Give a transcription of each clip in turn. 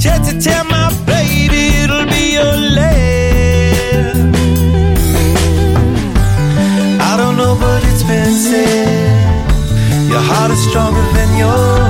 Just to tell my baby it'll be your last. I don't know, but it's been said your heart is stronger than yours.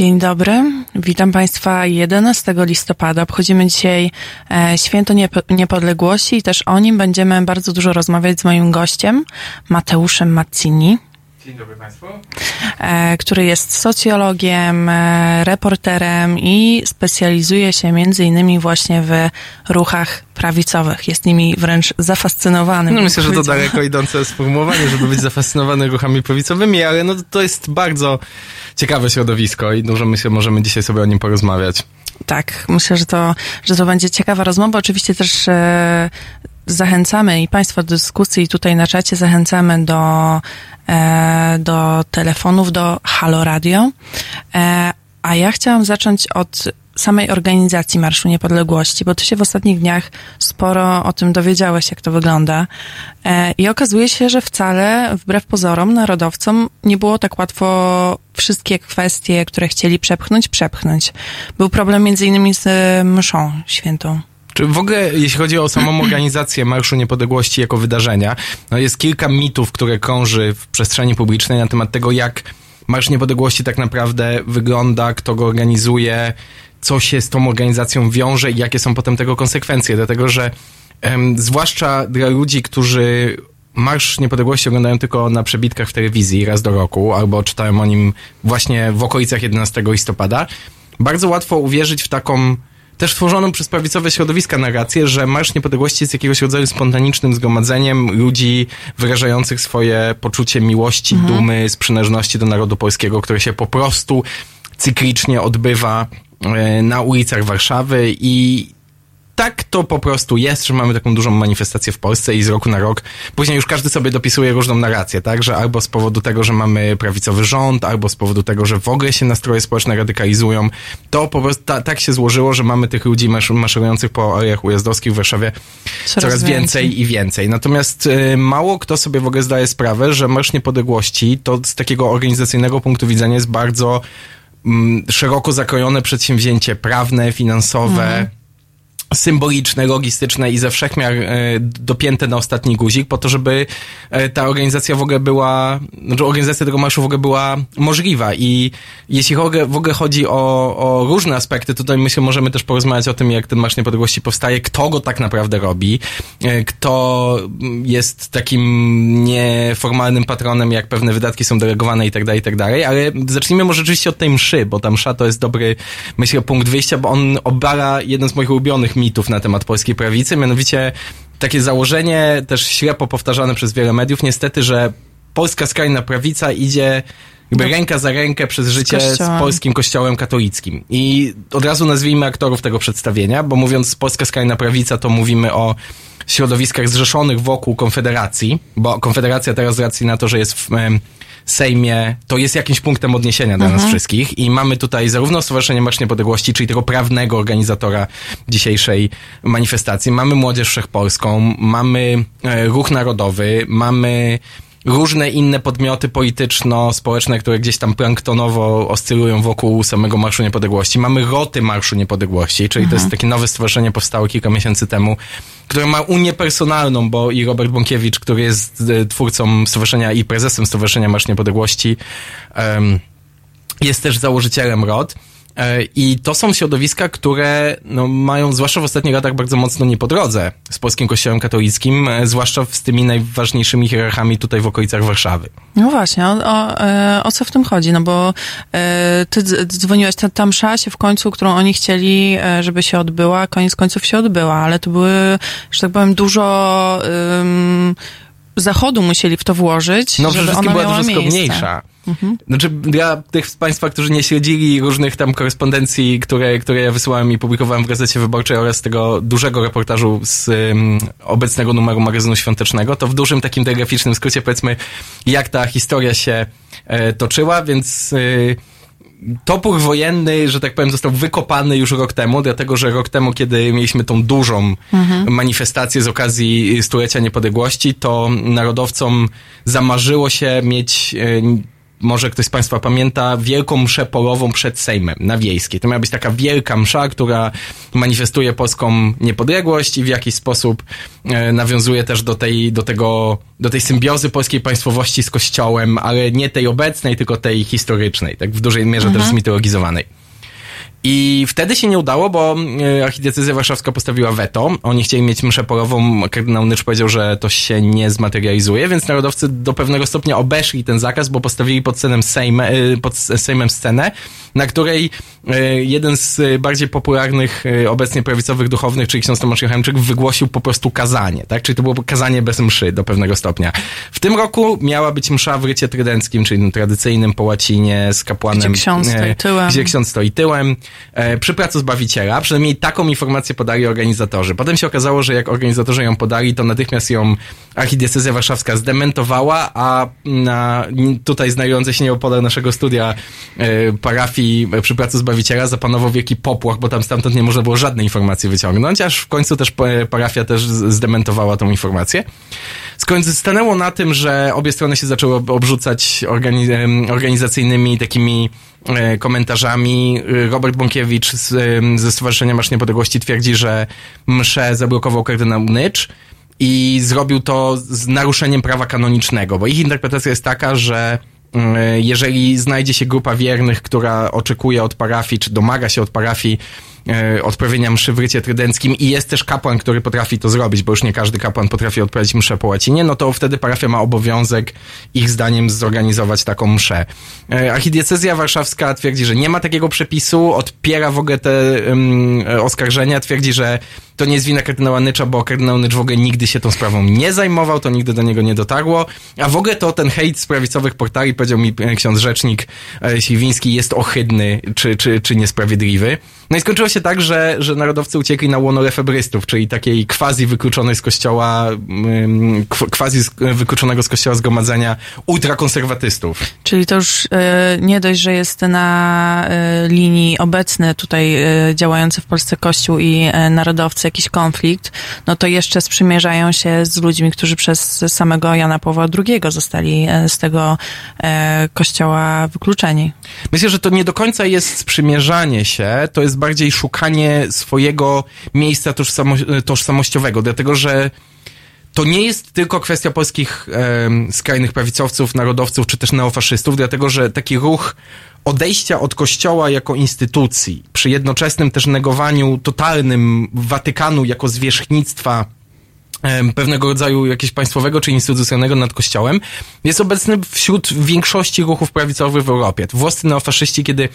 Dzień dobry, witam Państwa 11 listopada. Obchodzimy dzisiaj e, Święto Niep- Niepodległości i też o nim będziemy bardzo dużo rozmawiać z moim gościem, Mateuszem Mazzini, Dzień dobry Państwu. e, który jest socjologiem, e, reporterem i specjalizuje się między innymi właśnie w ruchach prawicowych. Jest nimi wręcz zafascynowany. No myślę, że to daleko idące sformułowanie, żeby być zafascynowany ruchami prawicowymi, ale no to jest bardzo ciekawe środowisko i dużo myślę, możemy dzisiaj sobie o nim porozmawiać. Tak, myślę, że to, że to będzie ciekawa rozmowa. Oczywiście też e, zachęcamy i Państwa do dyskusji tutaj na czacie zachęcamy do, e, do telefonów, do Halo Radio. E, a ja chciałam zacząć od samej organizacji Marszu Niepodległości, bo ty się w ostatnich dniach sporo o tym dowiedziałeś, jak to wygląda. E, I okazuje się, że wcale, wbrew pozorom, narodowcom nie było tak łatwo wszystkie kwestie, które chcieli przepchnąć, przepchnąć. Był problem między innymi z e, mszą świętą. Czy w ogóle, jeśli chodzi o samą organizację Marszu Niepodległości jako wydarzenia, no jest kilka mitów, które krąży w przestrzeni publicznej na temat tego, jak Marsz Niepodległości tak naprawdę wygląda, kto go organizuje, co się z tą organizacją wiąże i jakie są potem tego konsekwencje. Dlatego, że em, zwłaszcza dla ludzi, którzy Marsz Niepodległości oglądają tylko na przebitkach w telewizji raz do roku, albo czytają o nim właśnie w okolicach 11 listopada, bardzo łatwo uwierzyć w taką też tworzoną przez prawicowe środowiska narrację, że Marsz Niepodległości jest jakiegoś rodzaju spontanicznym zgromadzeniem ludzi wyrażających swoje poczucie miłości, dumy z przynależności do narodu polskiego, które się po prostu cyklicznie odbywa e, na ulicach Warszawy i tak to po prostu jest, że mamy taką dużą manifestację w Polsce i z roku na rok później już każdy sobie dopisuje różną narrację, tak? Że albo z powodu tego, że mamy prawicowy rząd, albo z powodu tego, że w ogóle się nastroje społeczne radykalizują, to po prostu ta, tak się złożyło, że mamy tych ludzi masz, maszerujących po alejach ujazdowskich w Warszawie coraz, coraz więcej. więcej. i więcej. Natomiast y, mało kto sobie w ogóle zdaje sprawę, że Marsz Niepodległości to z takiego organizacyjnego punktu widzenia jest bardzo mm, szeroko zakrojone przedsięwzięcie prawne, finansowe, mm symboliczne, logistyczne i ze wszechmiar e, dopięte na ostatni guzik po to, żeby e, ta organizacja w ogóle była, znaczy organizacja tego marszu w ogóle była możliwa. I jeśli w ogóle, chodzi o, o różne aspekty, tutaj myślę, możemy też porozmawiać o tym, jak ten Marsz Niepodległości powstaje, kto go tak naprawdę robi, e, kto jest takim nieformalnym patronem, jak pewne wydatki są delegowane i tak dalej, i tak dalej, ale zacznijmy może rzeczywiście od tej mszy, bo ta msza to jest dobry, myślę, punkt wyjścia, bo on obara jeden z moich ulubionych mitów na temat polskiej prawicy, mianowicie takie założenie, też ślepo powtarzane przez wiele mediów, niestety, że polska skrajna prawica idzie jakby no. ręka za rękę przez życie z, z, polskim kościołem katolickim. I od razu nazwijmy aktorów tego przedstawienia, bo mówiąc polska skrajna prawica, to mówimy o środowiskach zrzeszonych wokół Konfederacji, bo Konfederacja teraz z racji na to, że jest w Sejmie, to jest jakimś punktem odniesienia dla mhm. nas wszystkich i mamy tutaj zarówno Stowarzyszenie Marsz Niepodległości, czyli tego prawnego organizatora dzisiejszej manifestacji, mamy Młodzież Wszechpolską, mamy e, Ruch Narodowy, mamy różne inne podmioty polityczno-społeczne, które gdzieś tam planktonowo oscylują wokół samego Marszu Niepodległości. Mamy Roty Marszu Niepodległości, czyli mhm. to jest mhm. takie nowe stowarzyszenie, powstałe kilka miesięcy temu, które ma Unię Personalną, bo i Robert Bąkiewicz, który jest e, twórcą stowarzyszenia i prezesem Stowarzyszenia Marsz Niepodległości, um, jest też założycielem ROT. E, I to są środowiska, które no, mają, zwłaszcza w ostatnich latach, bardzo mocno nie po drodze z polskim kościołem katolickim, e, zwłaszcza z tymi najważniejszymi hierarchami tutaj w okolicach Warszawy. No właśnie, o, o, e, o co w tym chodzi? No bo e, ty dzwoniłeś, ta, ta msza się w końcu, którą oni chcieli, żeby się odbyła, koniec końców się odbyła, ale to były, że tak powiem, dużo... zachodu musieli w to włożyć, no, żeby ona była dużo skromniejsza. Mhm. Znaczy, dla tych z Państwa, którzy nie śledzili różnych tam korespondencji, które, które ja wysłałem i publikowałem w Gazecie Wyborczej oraz tego dużego reportażu z um, obecnego numeru magazynu świątecznego, to w dużym takim telegraficznym skrócie powiedzmy, jak ta historia się e, toczyła, więc... E, topór wojenny, że tak powiem, został wykopany już rok temu, dlatego że rok temu, kiedy mieliśmy tą dużą mhm. manifestację z okazji stulecia niepodległości, to narodowcom zamarzyło się mieć e, może ktoś z Państwa pamięta, wielką mszę polową przed Sejmem na Wiejskiej. To miała być taka wielka msza, która manifestuje polską niepodległość i w jakiś sposób e, nawiązuje też do tej, do tego, do tej symbiozy polskiej państwowości z Kościołem, ale nie tej obecnej, tylko tej historycznej, tak w dużej mierze mhm. też zmitologizowanej. I wtedy się nie udało, bo e, archidiecezja warszawska postawiła weto. Oni chcieli mieć mszę polową. Kardynał Nycz powiedział, że to się nie zmaterializuje, więc narodowcy do pewnego stopnia obeszli ten zakaz, bo postawili pod, scenem Sejme, e, pod Sejmem scenę, na której e, jeden z bardziej popularnych obecnie prawicowych duchownych, czyli ksiądz Tomasz Jochemczyk, wygłosił po prostu kazanie, tak? Czyli to było kazanie bez mszy do pewnego stopnia. W tym roku miała być msza w rycie trydenckim, czyli tradycyjnym po łacinie z kapłanem. Gdzie ksiądz stoi tyłem. Gdzie ksiądz stoi tyłem e, przy pracy Zbawiciela. Przynajmniej taką informację podali organizatorzy. Potem się okazało, że jak organizatorzy ją podali, to natychmiast ją archidiecezja warszawska zdementowała, a na tutaj znajdującej się nieopodal naszego studia e, parafii e, przy pracy Zbawiciela zapanował wielki popłoch, bo tam stamtąd nie można było żadnej informacji wyciągnąć, aż w końcu też parafia też zdementowała tą informację. Skończy stanęło na tym, że obie strony się zaczęły obrzucać organiz- organizacyjnymi takimi E, komentarzami. Robert Bąkiewicz z, ze Stowarzyszenia Marsz Niepodległości twierdzi, że mszę zablokował kardynał Nycz i zrobił to z naruszeniem prawa kanonicznego, bo ich interpretacja jest taka, że jeżeli znajdzie się grupa wiernych, która oczekuje od parafii, czy domaga się od parafii e, odprawienia mszy w rycie trydenckim i jest też kapłan, który potrafi to zrobić, bo już nie każdy kapłan potrafi odprawić mszę po łacinie, no to wtedy parafia ma obowiązek ich zdaniem zorganizować taką mszę. E, archidiecezja warszawska twierdzi, że nie ma takiego przepisu, odpiera w ogóle te um, oskarżenia, twierdzi, że to nie jest wina kardynała Nycza, bo kardynał Nycz w ogóle nigdy się tą sprawą nie zajmował, to nigdy do niego nie dotarło, a w ogóle to ten hejt z prawicowych portali, powiedział mi e, ksiądz rzecznik e, Siwiński, jest ohydny czy, czy, czy niesprawiedliwy. No i skończyło się tak, że, że narodowcy uciekli na łono lefebrystów, czyli takiej quasi wykluczonej z kościoła, mm, quasi wykluczonego z kościoła zgromadzenia ultrakonserwatystów. Czyli to już e, nie dość, że jest na e, linii obecny tutaj e, działający w Polsce Kościół i e, narodowcy jakiś konflikt, no to jeszcze sprzymierzają się z ludźmi, którzy przez samego Jana Pawła II zostali e, z tego e, kościoła wykluczeni. Myślę, że to nie do końca jest sprzymierzanie się, to jest bardziej szukanie swojego miejsca tożsamo tożsamościowego, dlatego że to nie jest tylko kwestia polskich e, skrajnych prawicowców, narodowców czy też neofaszystów, dlatego że taki ruch odejścia od Kościoła jako instytucji, przy jednoczesnym też negowaniu totalnym Watykanu jako zwierzchnictwa pewnego rodzaju jakiegoś państwowego czy instytucjonalnego nad Kościołem, jest obecny wśród większości ruchów prawicowych w Europie. Włoscy neofaszyści, kiedy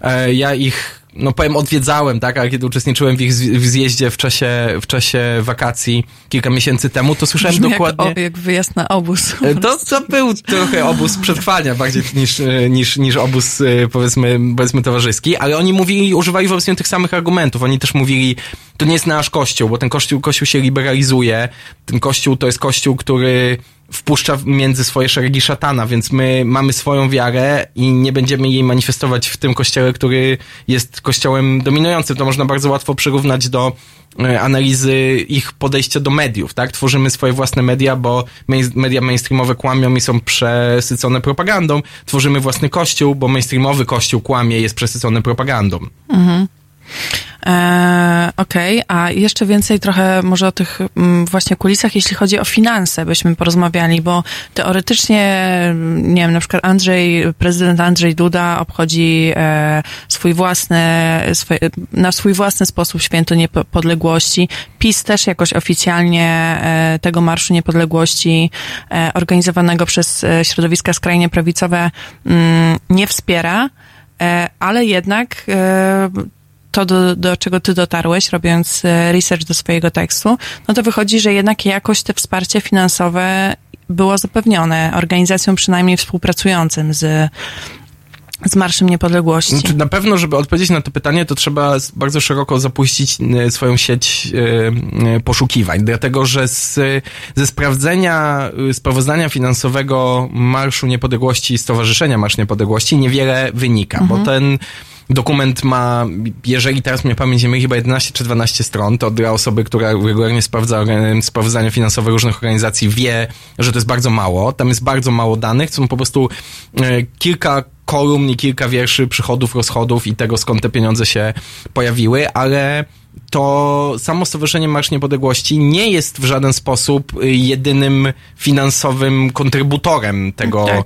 e, ja ich no powiem, odwiedzałem, tak, ale kiedy uczestniczyłem w ich zjeździe w czasie, w czasie wakacji kilka miesięcy temu, to słyszałem Brzmi dokładnie... Jak, o, jak wyjazd na obóz. E, to, to był trochę obóz przetrwania bardziej niż, e, niż, niż obóz, e, powiedzmy, powiedzmy towarzyski, ale oni mówili, używali wobec mnie tych samych argumentów. Oni też mówili, to nie jest nasz kościół, bo ten kościół, kościół się liberalizuje. Ten kościół to jest kościół, który wpuszcza między swoje szeregi szatana, więc my mamy swoją wiarę i nie będziemy jej manifestować w tym kościele, który jest kościołem dominującym. To można bardzo łatwo przyrównać do e, analizy ich podejścia do mediów, tak? Tworzymy swoje własne media, bo media mainstreamowe kłamią i są przesycone propagandą. Tworzymy własny kościół, bo mainstreamowy kościół kłamie i jest przesycony propagandą. Mhm. E, Okej, okay. a jeszcze więcej trochę może o tych mm, właśnie kulisach, jeśli chodzi o finanse, byśmy porozmawiali, bo teoretycznie, nie wiem, na przykład Andrzej, prezydent Andrzej Duda obchodzi e, swój własny, na swój własny sposób święto niepodległości. PiS też jakoś oficjalnie e, tego Marszu Niepodległości organizowanego przez środowiska skrajnie prawicowe mm, nie wspiera, ale jednak to, do, do czego ty dotarłeś, robiąc e, research do swojego tekstu, no to wychodzi, że jednak jakoś te wsparcie finansowe było zapewnione organizacjom przynajmniej współpracującym z z Marszem Niepodległości. Znaczy, na pewno, żeby odpowiedzieć na to pytanie, to trzeba bardzo szeroko zapuścić e, swoją sieć e, poszukiwań, dlatego że z, ze sprawdzenia sprawozdania finansowego Marszu Niepodległości i Stowarzyszenia Marsz Niepodległości niewiele wynika, mhm. bo ten Dokument ma, jeżeli teraz mnie pamięć nie chyba 11 czy 12 stron, to dla osoby, która regularnie sprawdza sprawozdania finansowe różnych organizacji, wie, że to jest bardzo mało. Tam jest bardzo mało danych, są po prostu e, kilka kolumn i kilka wierszy przychodów, rozchodów i tego, skąd te pieniądze się pojawiły, ale to samo Stowarzyszenie Marsz Niepodległości nie jest w żaden sposób jedynym finansowym kontrybutorem tego, tak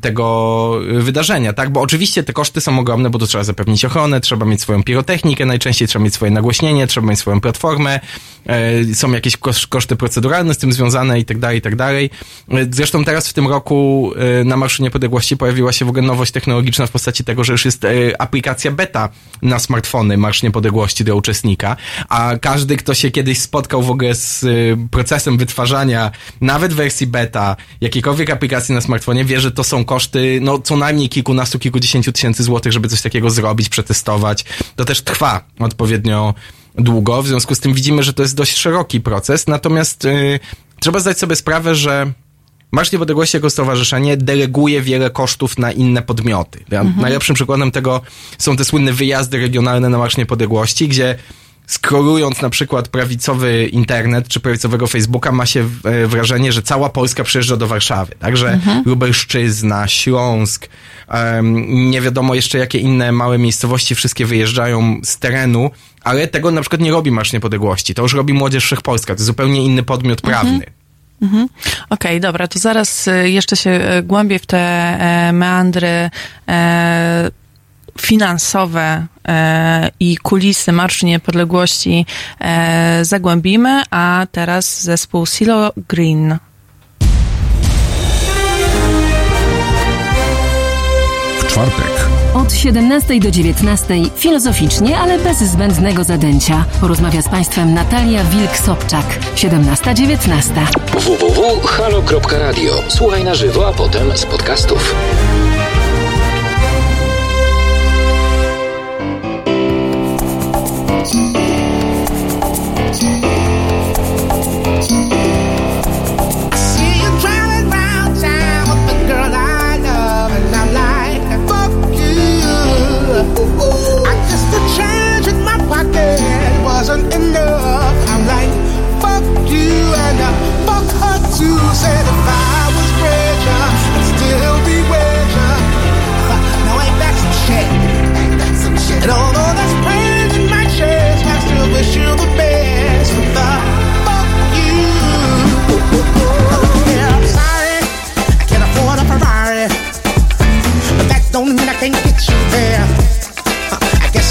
tego wydarzenia, tak? Bo oczywiście te koszty są ogromne, bo tu trzeba zapewnić ochronę, trzeba mieć swoją pirotechnikę, najczęściej trzeba mieć swoje nagłośnienie, trzeba mieć swoją platformę, e, są jakieś koszty proceduralne z tym związane i tak dalej, i tak dalej. E, zresztą teraz w tym roku e, na Marszu Niepodległości pojawiła się w ogóle nowość technologiczna w postaci tego, że już jest aplikacja beta na smartfony Marsz Niepodległości do uczestnika, a każdy, kto się kiedyś spotkał w ogóle z procesem wytwarzania nawet wersji beta jakiejkolwiek aplikacji na smartfonie, wie, że to są koszty, no co najmniej kilkunastu, kilkudziesięciu tysięcy złotych, żeby coś takiego zrobić, przetestować. To też trwa odpowiednio długo, w związku z tym widzimy, że to jest dość szeroki proces, natomiast yy, trzeba zdać sobie sprawę, że Marsz Niepodległości jako stowarzyszenie deleguje wiele kosztów na inne podmioty. Mhm. Najlepszym przykładem tego są te słynne wyjazdy regionalne na Marsz Niepodległości, gdzie skrolując na przykład prawicowy internet czy prawicowego Facebooka, ma się e, wrażenie, że cała Polska przyjeżdża do Warszawy. Także mhm. Lubelszczyzna, Śląsk, um, nie wiadomo jeszcze jakie inne małe miejscowości, wszystkie wyjeżdżają z terenu, ale tego na przykład nie robi Marsz Niepodległości. To już robi Młodzież Wszechpolska. To jest zupełnie inny podmiot mhm. prawny. Mhm. Okej, okay, dobra, to zaraz e, jeszcze się e, głębiej w te meandry finansowe e, i kulisy Marszu Niepodległości e, zagłębimy, a teraz zespół Silo Green. W czwartek Od 17 do 19 filozoficznie, ale bez zbędnego zadęcia. Porozmawia z Państwem Natalia Wilk-Sobczak. 17-19. www.halo.radio. Słuchaj na żywo, a potem z podcastów. You. I guess the change in my pocket wasn't enough.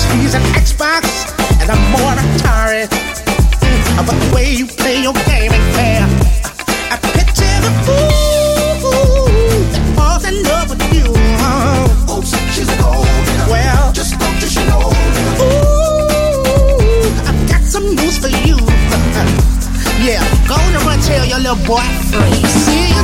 I guess he's an Xbox and I'm more Atari. Mm, But the way you play your game ain't fair. I picture the fool that falls in love with you. Oops, she's a gold. Well, just don't you know. Ooh, I've got some news for you. Yeah, go on and tell your little boy free. See you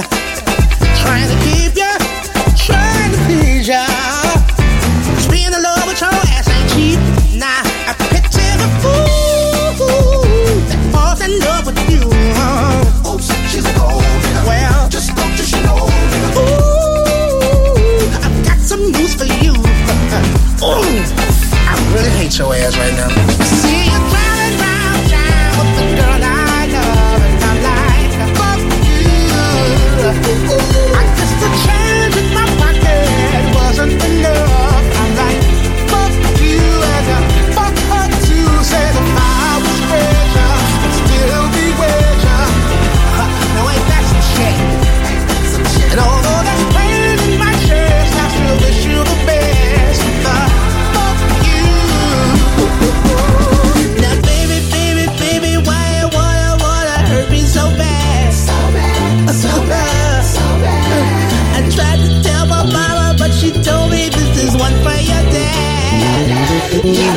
trying to keep you, trying to please ya. Just being in love with your ass ain't cheap. Nah, I picture the fool that falls in love with you. Oops, she's a gold. Well, just don't you know. Ooh, I've got some news for you. Ooh, I really hate your ass right now. Oh, Yeah,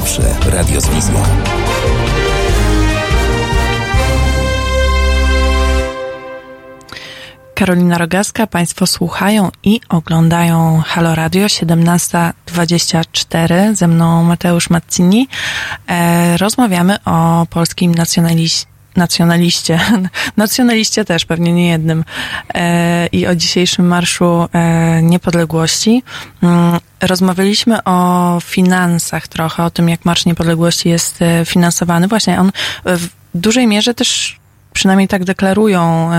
Pierwsze radio z wizją. Karolina Rogaska, Państwo słuchają i oglądają Halo Radio 17.24. Ze mną Mateusz Maccini. E, rozmawiamy o polskim nacjonaliście nacjonaliście, nacjonaliście też, pewnie nie jednym, e, i o dzisiejszym Marszu e, Niepodległości. Mm, Rozmawialiśmy o finansach trochę, o tym, jak Marsz Niepodległości jest e, finansowany. Właśnie on w dużej mierze też przynajmniej tak deklarują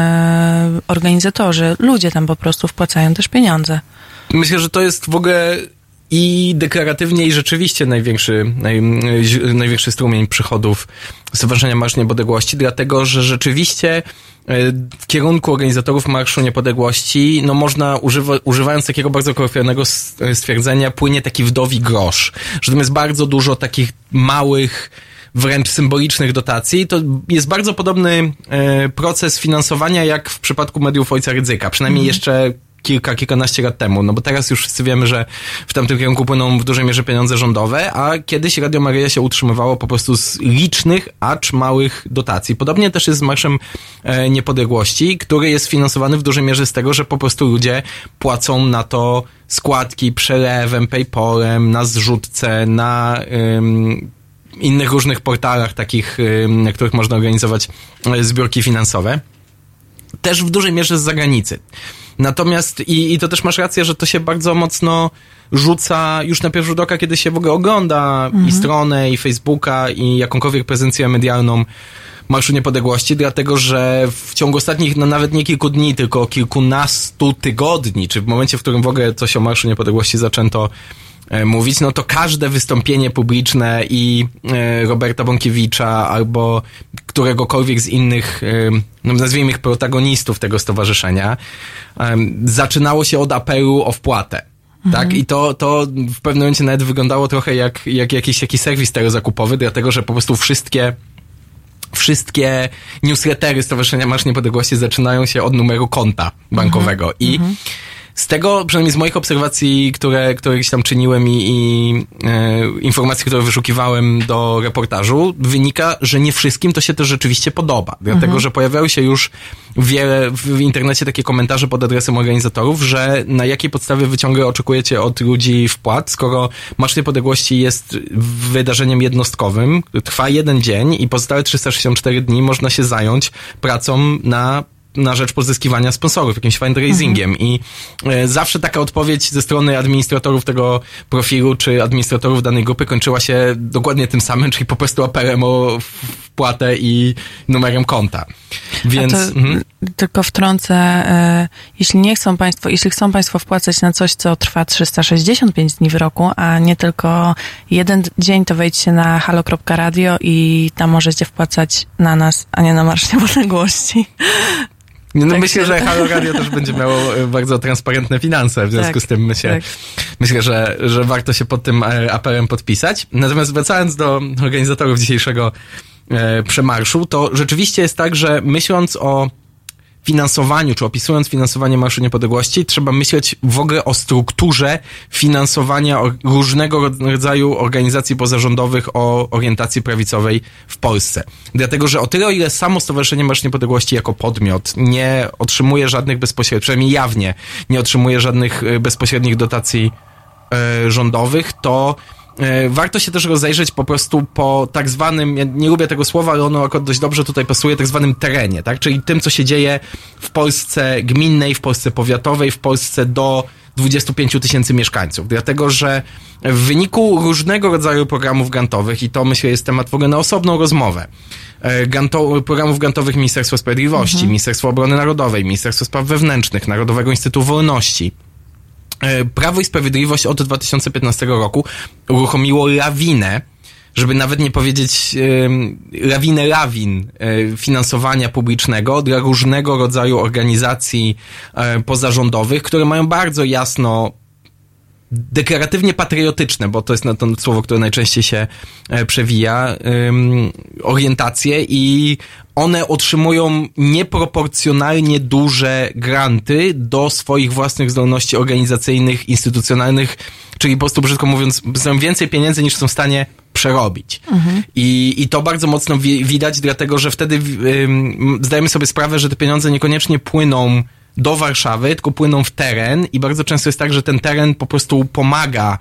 organizatorzy. Ludzie tam po prostu wpłacają też pieniądze. Myślę, że to jest w ogóle i deklaratywnie, i rzeczywiście największy, naj, największy strumień przychodów Stowarzyszenia Marsz Niepodległości, dlatego że rzeczywiście w kierunku organizatorów Marszu Niepodległości, no można używa, używając takiego bardzo kolokwialnego stwierdzenia, płynie taki wdowi grosz, że tam jest bardzo dużo takich małych, wręcz symbolicznych dotacji, to jest bardzo podobny e, proces finansowania jak w przypadku mediów ojca Rydzyka, przynajmniej jeszcze kilka, kilkanaście lat temu, no bo teraz już wszyscy wiemy, że w tamtym kierunku płyną w dużej mierze pieniądze rządowe, a kiedyś Radio Maryja się utrzymywało po prostu z licznych, acz małych dotacji. Podobnie też jest z Marszem e, Niepodległości, który jest finansowany w dużej mierze z tego, że po prostu ludzie płacą na to składki przelewem, paypalem, na zrzutce, na ym, innych różnych portalach takich, na których można organizować e, zbiórki finansowe też w dużej mierze z zagranicy. Natomiast, i, i to też masz rację, że to się bardzo mocno rzuca już na pierwszy rzut oka, kiedy się w ogóle ogląda i stronę, i Facebooka, i jakąkolwiek prezencję medialną Marszu Niepodległości, dlatego że w ciągu ostatnich, no nawet nie kilku dni, tylko kilkunastu tygodni, czy w momencie, w którym w ogóle coś o Marszu Niepodległości zaczęto mówić, no to każde wystąpienie publiczne i e, Roberta Bąkiewicza albo któregokolwiek z innych, e, no nazwijmy ich protagonistów tego stowarzyszenia, zaczynało się od apelu o wpłatę. Tak? I to, to w pewnym momencie nawet wyglądało trochę jak, jak jakiś taki serwis zakupowy, dlatego że po prostu wszystkie wszystkie newslettery Stowarzyszenia Marsz Niepodległości zaczynają się od numeru konta bankowego. I z tego, przynajmniej z moich obserwacji, które, które gdzieś tam czyniłem i, i e, informacji, które wyszukiwałem do reportażu, wynika, że nie wszystkim to się to rzeczywiście podoba. Dlatego, że pojawiały się już wiele w internecie takie komentarze pod adresem organizatorów, że na jakiej podstawie wyciągę oczekujecie od ludzi wpłat, skoro Marsz Niepodległości jest wydarzeniem jednostkowym, trwa jeden dzień i pozostałe 364 dni można się zająć pracą na na rzecz pozyskiwania sponsorów, jakimś fundraisingiem i e, zawsze taka odpowiedź ze strony administratorów tego profilu, czy administratorów danej grupy kończyła się dokładnie tym samym, czyli po prostu apelem o wpłatę i numerem konta. Więc... To mhm. tylko wtrącę, e, jeśli nie chcą Państwo, jeśli chcą Państwo wpłacać na coś, co trwa 365 dni w roku, a nie tylko jeden dzień, to wejdźcie na halo.radio i tam możecie wpłacać na nas, a nie na Marsz Niepodległości. No Tak myślę, że Halo Radio też będzie miało e, bardzo transparentne finanse, w związku Tak, z tym myślę, tak. myślę że, że warto się pod tym e, apelem podpisać. Natomiast wracając do organizatorów dzisiejszego e, przemarszu, to rzeczywiście jest tak, że myśląc o finansowaniu, czy opisując finansowanie Marszu Niepodległości, trzeba myśleć w ogóle o strukturze finansowania różnego rodzaju organizacji pozarządowych o orientacji prawicowej w Polsce. Dlatego, że o tyle, o ile samo Stowarzyszenie Marsz Niepodległości jako podmiot nie otrzymuje żadnych bezpośrednich, przynajmniej jawnie, nie otrzymuje żadnych e, bezpośrednich dotacji e, rządowych, to warto się też rozejrzeć po prostu po tak zwanym, ja nie lubię tego słowa, ale ono akurat dość dobrze tutaj pasuje, tak zwanym terenie, tak? Czyli tym, co się dzieje w Polsce gminnej, w Polsce powiatowej, w Polsce do 25 tysięcy mieszkańców. Dlatego, że w wyniku różnego rodzaju programów grantowych, i to myślę jest temat w ogóle na osobną rozmowę, e, granto, programów grantowych Ministerstwa Sprawiedliwości, Ministerstwa Obrony Narodowej, Ministerstwa Spraw Wewnętrznych, Narodowego Instytutu Wolności, E, Prawo i Sprawiedliwość od 2015 roku uruchomiło lawinę, żeby nawet nie powiedzieć em, lawinę lawin e, finansowania publicznego dla różnego rodzaju organizacji e, pozarządowych, które mają bardzo jasno deklaratywnie patriotyczne, bo to jest na to słowo, które najczęściej się e, przewija, orientacje i one otrzymują nieproporcjonalnie duże granty do swoich własnych zdolności organizacyjnych, instytucjonalnych, czyli po prostu brzydko mówiąc, są więcej pieniędzy niż są w stanie przerobić. I, I to bardzo mocno wi- widać, dlatego że wtedy zdajemy sobie sprawę, że te pieniądze niekoniecznie płyną do Warszawy, tylko płyną w teren i bardzo często jest tak, że ten teren po prostu pomaga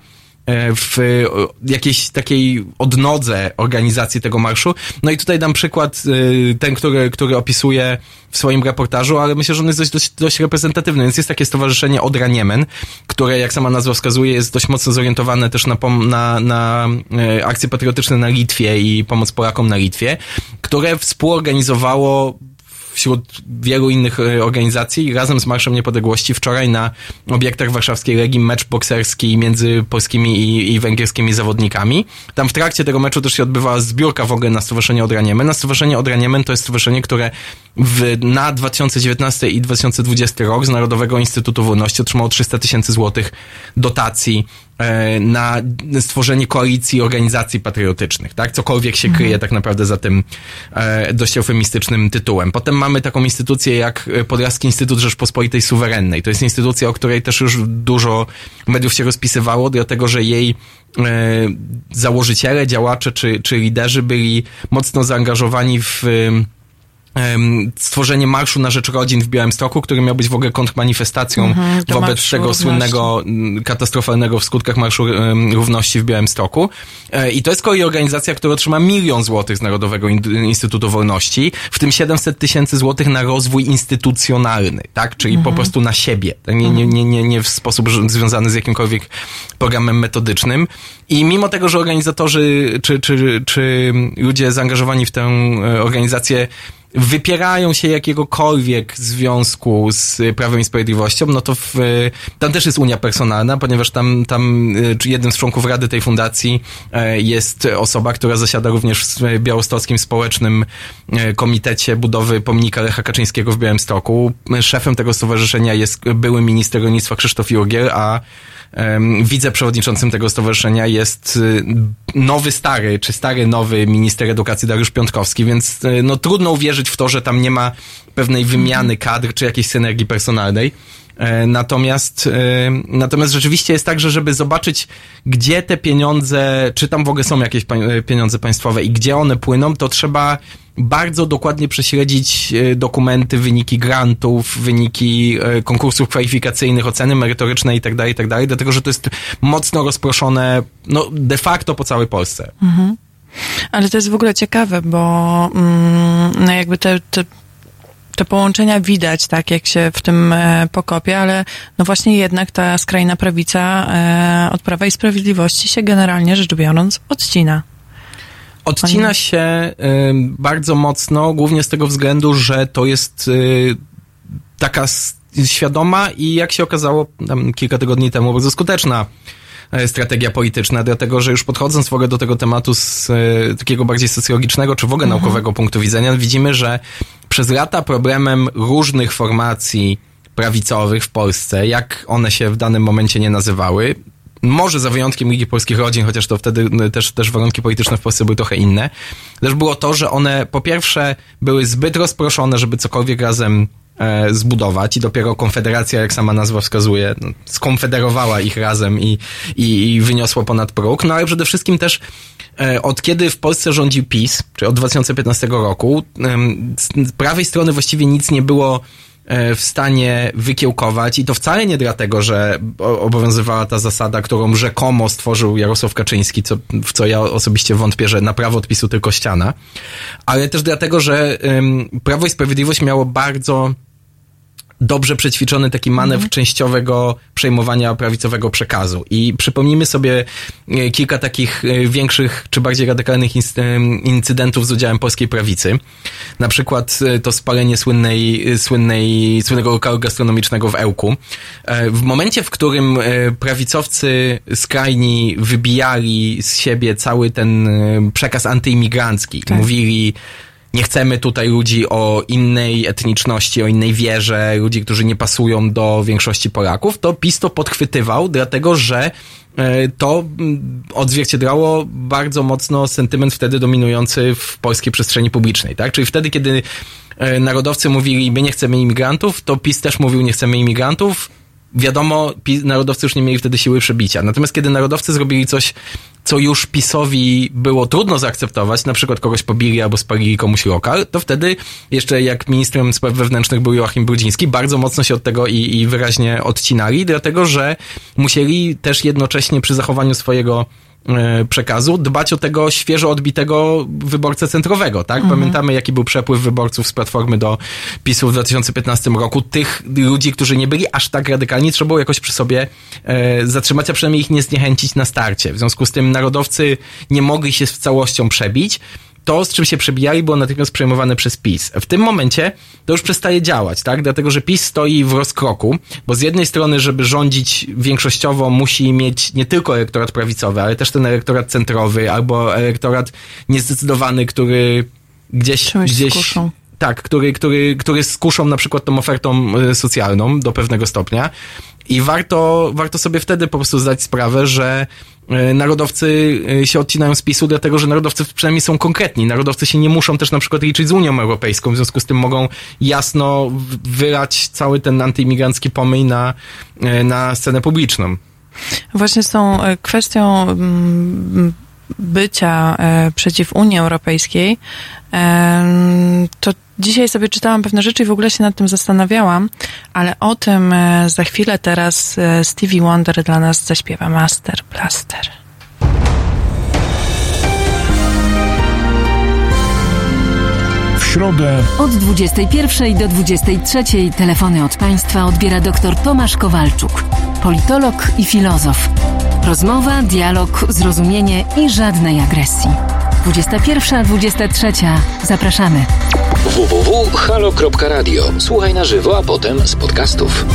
e, w o, jakiejś takiej odnodze organizacji tego marszu. No i tutaj dam przykład, e, ten, który, który w swoim reportażu, ale myślę, że on jest dość, dość, dość reprezentatywny. Więc jest takie stowarzyszenie Odra Niemen, które, jak sama nazwa wskazuje, jest dość mocno zorientowane też na, pom- na, na e, akcje patriotyczne na Litwie i pomoc Polakom na Litwie, które współorganizowało wśród wielu innych e, organizacji razem z Marszem Niepodległości wczoraj na obiektach warszawskiej Legii mecz bokserski między polskimi i, i węgierskimi zawodnikami. Tam w trakcie tego meczu też się odbywała zbiórka w ogóle na Stowarzyszenie Odraniemy. Na Stowarzyszenie Odraniemy to jest stowarzyszenie, które w, na 2019 i 2020 rok z Narodowego Instytutu Wolności otrzymało 300 tysięcy złotych dotacji e, na stworzenie koalicji organizacji patriotycznych, tak? Cokolwiek się kryje tak naprawdę za tym e, dość eufemistycznym tytułem. Potem mamy taką instytucję jak Podlaski Instytut Rzeczpospolitej Suwerennej. To jest instytucja, o której też już dużo mediów się rozpisywało, dlatego że jej e, założyciele, działacze czy, czy liderzy byli mocno zaangażowani w em, stworzenie Marszu na Rzecz Rodzin w Białymstoku, który miał być w ogóle kontrmanifestacją Mhm, wobec tego Równości. słynnego, mm, katastrofalnego w skutkach Marszu Równości w Białymstoku. E, I to jest kolei organizacja, która otrzyma milion złotych z Narodowego In- Instytutu Wolności, w tym 700 tysięcy złotych na rozwój instytucjonalny, tak? Czyli Mhm. po prostu na siebie. Tak? Nie, nie, nie, nie, nie w sposób związany z jakimkolwiek programem metodycznym. I mimo tego, że organizatorzy czy, czy, czy ludzie zaangażowani w tę e, organizację wypierają się jakiegokolwiek związku z Prawem i Sprawiedliwością, no to w, tam też jest unia personalna, ponieważ tam, tam czy jednym z członków rady tej fundacji e, jest osoba, która zasiada również w Białostockim Społecznym e, Komitecie Budowy Pomnika Lecha Kaczyńskiego w Białymstoku. Szefem tego stowarzyszenia jest były minister rolnictwa Krzysztof Jurgiel, a wiceprzewodniczącym tego stowarzyszenia jest y, nowy stary, czy stary nowy minister edukacji Dariusz Piątkowski, więc y, no trudno uwierzyć w to, że tam nie ma pewnej wymiany kadr, czy jakiejś synergii personalnej. E, Natomiast, e, natomiast rzeczywiście jest tak, że żeby zobaczyć, gdzie te pieniądze, czy tam w ogóle są jakieś pieniądze państwowe i gdzie one płyną, to trzeba bardzo dokładnie prześledzić e, dokumenty, wyniki grantów, wyniki e, konkursów kwalifikacyjnych, oceny merytoryczne i tak dalej, i tak dlatego że to jest mocno rozproszone, no de facto po całej Polsce. Ale to jest w ogóle ciekawe, bo mm, no jakby te, te, te połączenia widać, tak, jak się w tym e, pokopie, ale no właśnie jednak ta skrajna prawica e, od Prawa i Sprawiedliwości się generalnie rzecz biorąc odcina. Odcina się bardzo mocno, głównie z tego względu, że to jest y, taka świadoma i jak się okazało tam kilka tygodni temu bardzo skuteczna e, strategia polityczna, dlatego że już podchodząc w ogóle do tego tematu z e, takiego bardziej socjologicznego czy w ogóle naukowego punktu widzenia, widzimy, że przez lata problemem różnych formacji prawicowych w Polsce, jak one się w danym momencie nie nazywały, może za wyjątkiem Ligi Polskich Rodzin, chociaż to wtedy no, też, też warunki polityczne w Polsce były trochę inne, też było to, że one po pierwsze były zbyt rozproszone, żeby cokolwiek razem e, zbudować i dopiero Konfederacja, jak sama nazwa wskazuje, no, skonfederowała ich razem i, i, i wyniosła ponad próg. No ale przede wszystkim też e, od kiedy w Polsce rządził PiS, czyli od 2015 roku, z prawej strony właściwie nic nie było w stanie wykiełkować i to wcale nie dlatego, że obowiązywała ta zasada, którą rzekomo stworzył Jarosław Kaczyński, co, w co ja osobiście wątpię, że na prawo odpisu tylko ściana, ale też dlatego, że Prawo i Sprawiedliwość miało bardzo dobrze przećwiczony taki manewr częściowego przejmowania prawicowego przekazu. I przypomnijmy sobie e, kilka takich e, większych czy bardziej radykalnych em, incydentów z udziałem polskiej prawicy. Na przykład e, to spalenie słynnej, e, słynnej, słynnego lokalu gastronomicznego w Ełku. E, W momencie, w którym e, prawicowcy skrajni wybijali z siebie cały ten e, przekaz antyimigrancki, mówili nie chcemy tutaj ludzi o innej etniczności, o innej wierze, ludzi, którzy nie pasują do większości Polaków, to PiS to podchwytywał, dlatego że e, to mm, odzwierciedlało bardzo mocno sentyment wtedy dominujący w polskiej przestrzeni publicznej, tak? Czyli wtedy, kiedy e, narodowcy mówili, my nie chcemy imigrantów, to PiS też mówił, nie chcemy imigrantów. Wiadomo, narodowcy już nie mieli wtedy siły przebicia. Natomiast kiedy narodowcy zrobili coś, co już PiSowi było trudno zaakceptować, na przykład kogoś pobili albo spalili komuś lokal, to wtedy jeszcze jak ministrem spraw wewnętrznych był Joachim Brudziński, bardzo mocno się od tego i, i wyraźnie odcinali, dlatego że musieli też jednocześnie przy zachowaniu swojego przekazu, dbać o tego świeżo odbitego wyborcę centrowego, tak? Pamiętamy, jaki był przepływ wyborców z Platformy do PiSu w 2015 roku. Tych ludzi, którzy nie byli aż tak radykalni, trzeba było jakoś przy sobie e, zatrzymać, a przynajmniej ich nie zniechęcić na starcie. W związku z tym narodowcy nie mogli się z całością przebić. To z czym się przebijali, było natychmiast przejmowane przez PiS. W tym momencie to już przestaje działać, tak? Dlatego, że PiS stoi w rozkroku, bo z jednej strony, żeby rządzić większościowo, musi mieć nie tylko elektorat prawicowy, ale też ten elektorat centrowy, albo elektorat niezdecydowany, który gdzieś... Czymś gdzieś skuszą. tak, który, który, który skuszą na przykład tą ofertą y, socjalną do pewnego stopnia. I warto, warto sobie wtedy po prostu zdać sprawę, że narodowcy y, się odcinają z PiSu, dlatego że narodowcy przynajmniej są konkretni. Narodowcy się nie muszą też na przykład liczyć z Unią Europejską, w związku z tym mogą jasno wylać cały ten antyimigrancki pomyj na, y, na scenę publiczną. Właśnie e, kwestią mm, bycia e, przeciw Unii Europejskiej, to dzisiaj sobie czytałam pewne rzeczy i w ogóle się nad tym zastanawiałam, ale o tym e, za chwilę teraz e, Stevie Wonder dla nas zaśpiewa Master Blaster. W środę Od 21 do 23 telefony od państwa odbiera dr Tomasz Kowalczuk, politolog i filozof. Rozmowa, dialog, zrozumienie i żadnej agresji. 21-23. Zapraszamy. www.halo.radio. Słuchaj na żywo, a potem z podcastów.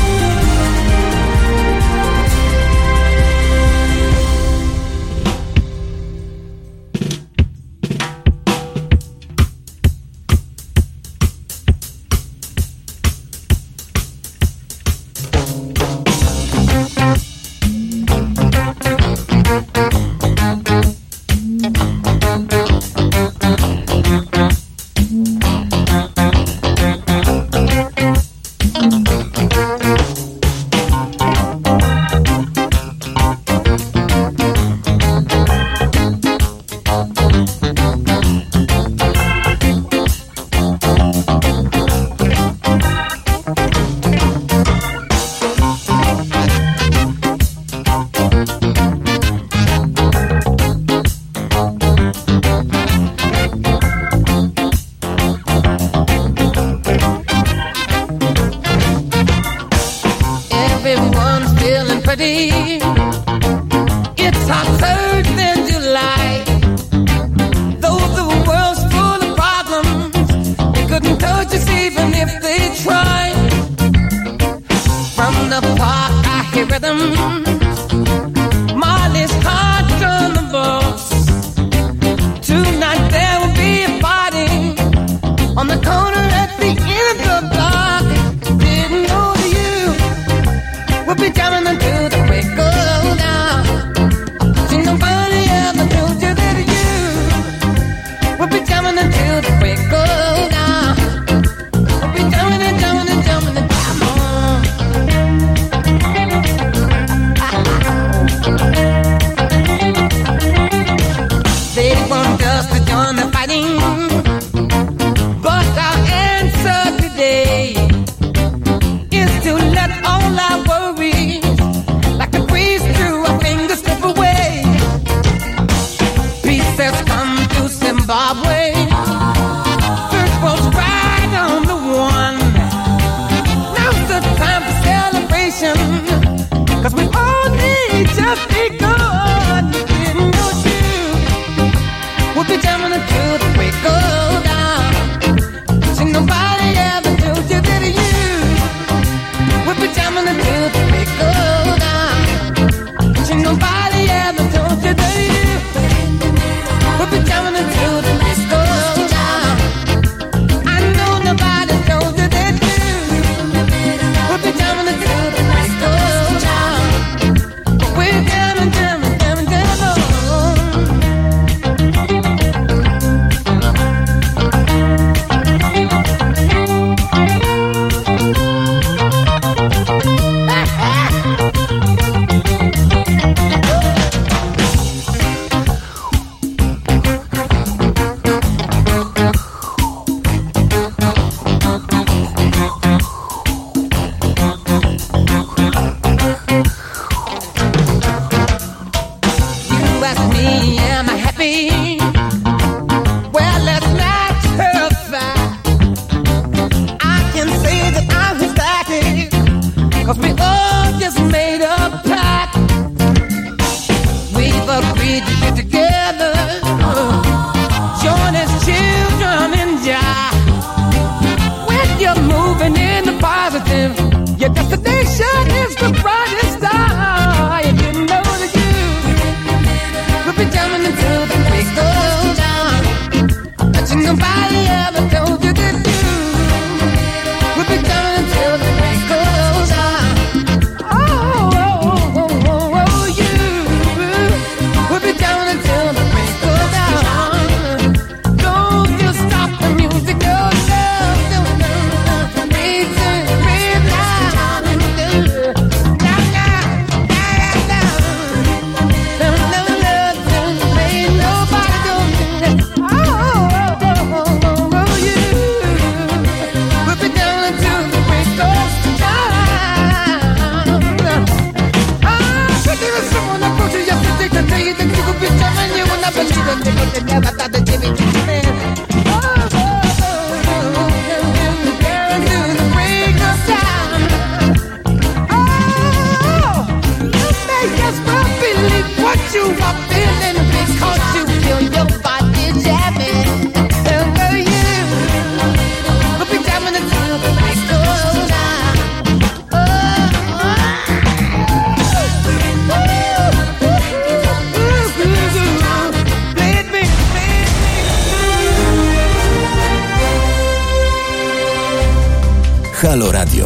Halo Radio.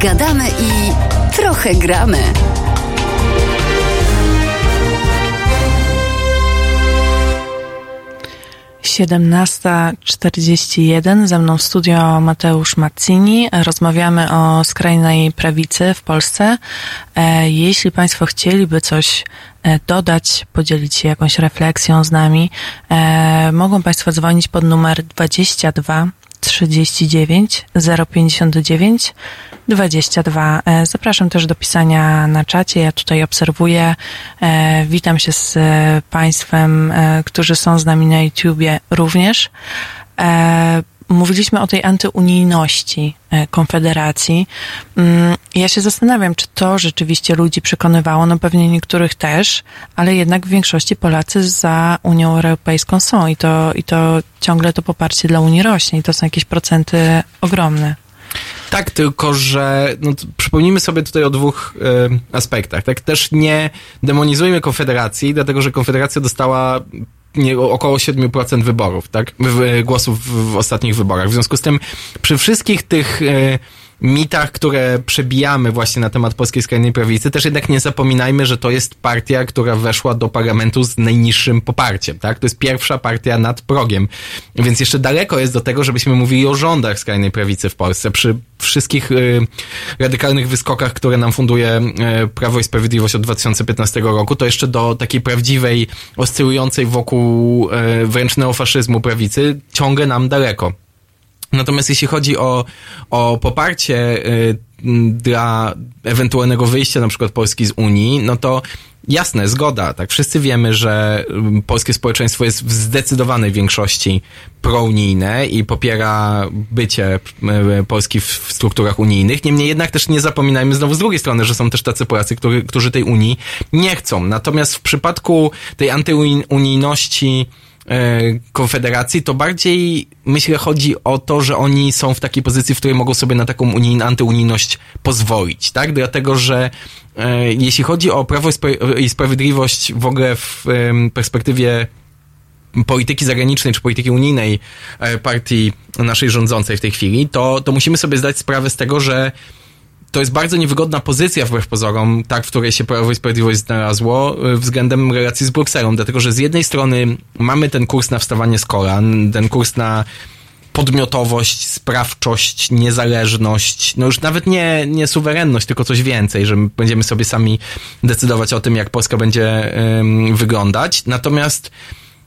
Gadamy i trochę gramy. Siedemnasta czterdzieści jeden. Ze mną w studio Mateusz Mazzini. Rozmawiamy o skrajnej prawicy w Polsce. E, Jeśli Państwo chcieliby coś e, dodać, podzielić się jakąś refleksją z nami, e, mogą Państwo dzwonić pod numer 22 39 059 22. E, Zapraszam też do pisania na czacie. Ja tutaj obserwuję. E, Witam się z e, Państwem, e, którzy są z nami na YouTubie również. Mówiliśmy o tej antyunijności e, Konfederacji. Mm, Ja się zastanawiam, czy to rzeczywiście ludzi przekonywało, no pewnie niektórych też, ale jednak w większości Polacy za Unią Europejską są i to, i to ciągle to poparcie dla Unii rośnie i to są jakieś procenty ogromne. Tak, tylko że no, przypomnijmy sobie tutaj o dwóch e, aspektach. Tak, też nie demonizujmy Konfederacji, dlatego że Konfederacja dostała nie, około 7% wyborów, tak? W, głosów w, w ostatnich wyborach. W związku z tym, przy wszystkich tych e, mitach, które przebijamy właśnie na temat polskiej skrajnej prawicy, też jednak nie zapominajmy, że to jest partia, która weszła do parlamentu z najniższym poparciem, tak? To jest pierwsza partia nad progiem. Więc jeszcze daleko jest do tego, żebyśmy mówili o rządach skrajnej prawicy w Polsce. Przy wszystkich y, radykalnych wyskokach, które nam funduje y, Prawo i Sprawiedliwość od 2015 roku, to jeszcze do takiej prawdziwej, oscylującej wokół y, wręcz neofaszyzmu prawicy ciągle nam daleko. Natomiast jeśli chodzi o, o poparcie y, dla ewentualnego wyjścia na przykład Polski z Unii, no to jasne, zgoda, tak. Wszyscy wiemy, że polskie społeczeństwo jest w zdecydowanej większości prounijne i popiera bycie Polski w, strukturach unijnych. Niemniej jednak też nie zapominajmy znowu z drugiej strony, że są też tacy Polacy, którzy, którzy tej Unii nie chcą. Natomiast w przypadku tej antyunijności Konfederacji, to bardziej myślę chodzi o to, że oni są w takiej pozycji, w której mogą sobie na taką unijn, antyunijność pozwolić, tak? Dlatego, że e, jeśli chodzi o Prawo i Spra- i Sprawiedliwość w ogóle w em, perspektywie polityki zagranicznej czy polityki unijnej e, partii naszej rządzącej w tej chwili, to, to musimy sobie zdać sprawę z tego, że to jest bardzo niewygodna pozycja wbrew pozorom, tak, w której się Prawo i Sprawiedliwość znalazło y, względem relacji z Brukselą, dlatego że z jednej strony mamy ten kurs na wstawanie z kolan, ten kurs na podmiotowość, sprawczość, niezależność, no już nawet nie, nie suwerenność, tylko coś więcej, że my będziemy sobie sami decydować o tym, jak Polska będzie ym, wyglądać. Natomiast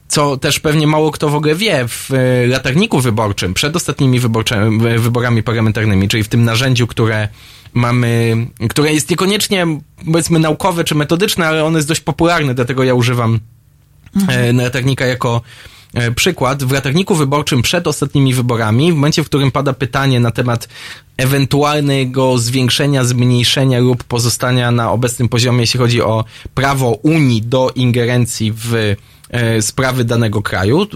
co też pewnie mało kto w ogóle wie, w e, latarniku wyborczym, przed ostatnimi wyborami parlamentarnymi, czyli w tym narzędziu, które mamy, które jest niekoniecznie, powiedzmy, naukowe czy metodyczne, ale ono jest dość popularne, dlatego ja używam e, latarnika jako e, przykład. W latarniku wyborczym przed ostatnimi wyborami, w momencie, w którym pada pytanie na temat ewentualnego zwiększenia, zmniejszenia lub pozostania na obecnym poziomie, jeśli chodzi o prawo Unii do ingerencji w e, sprawy danego kraju,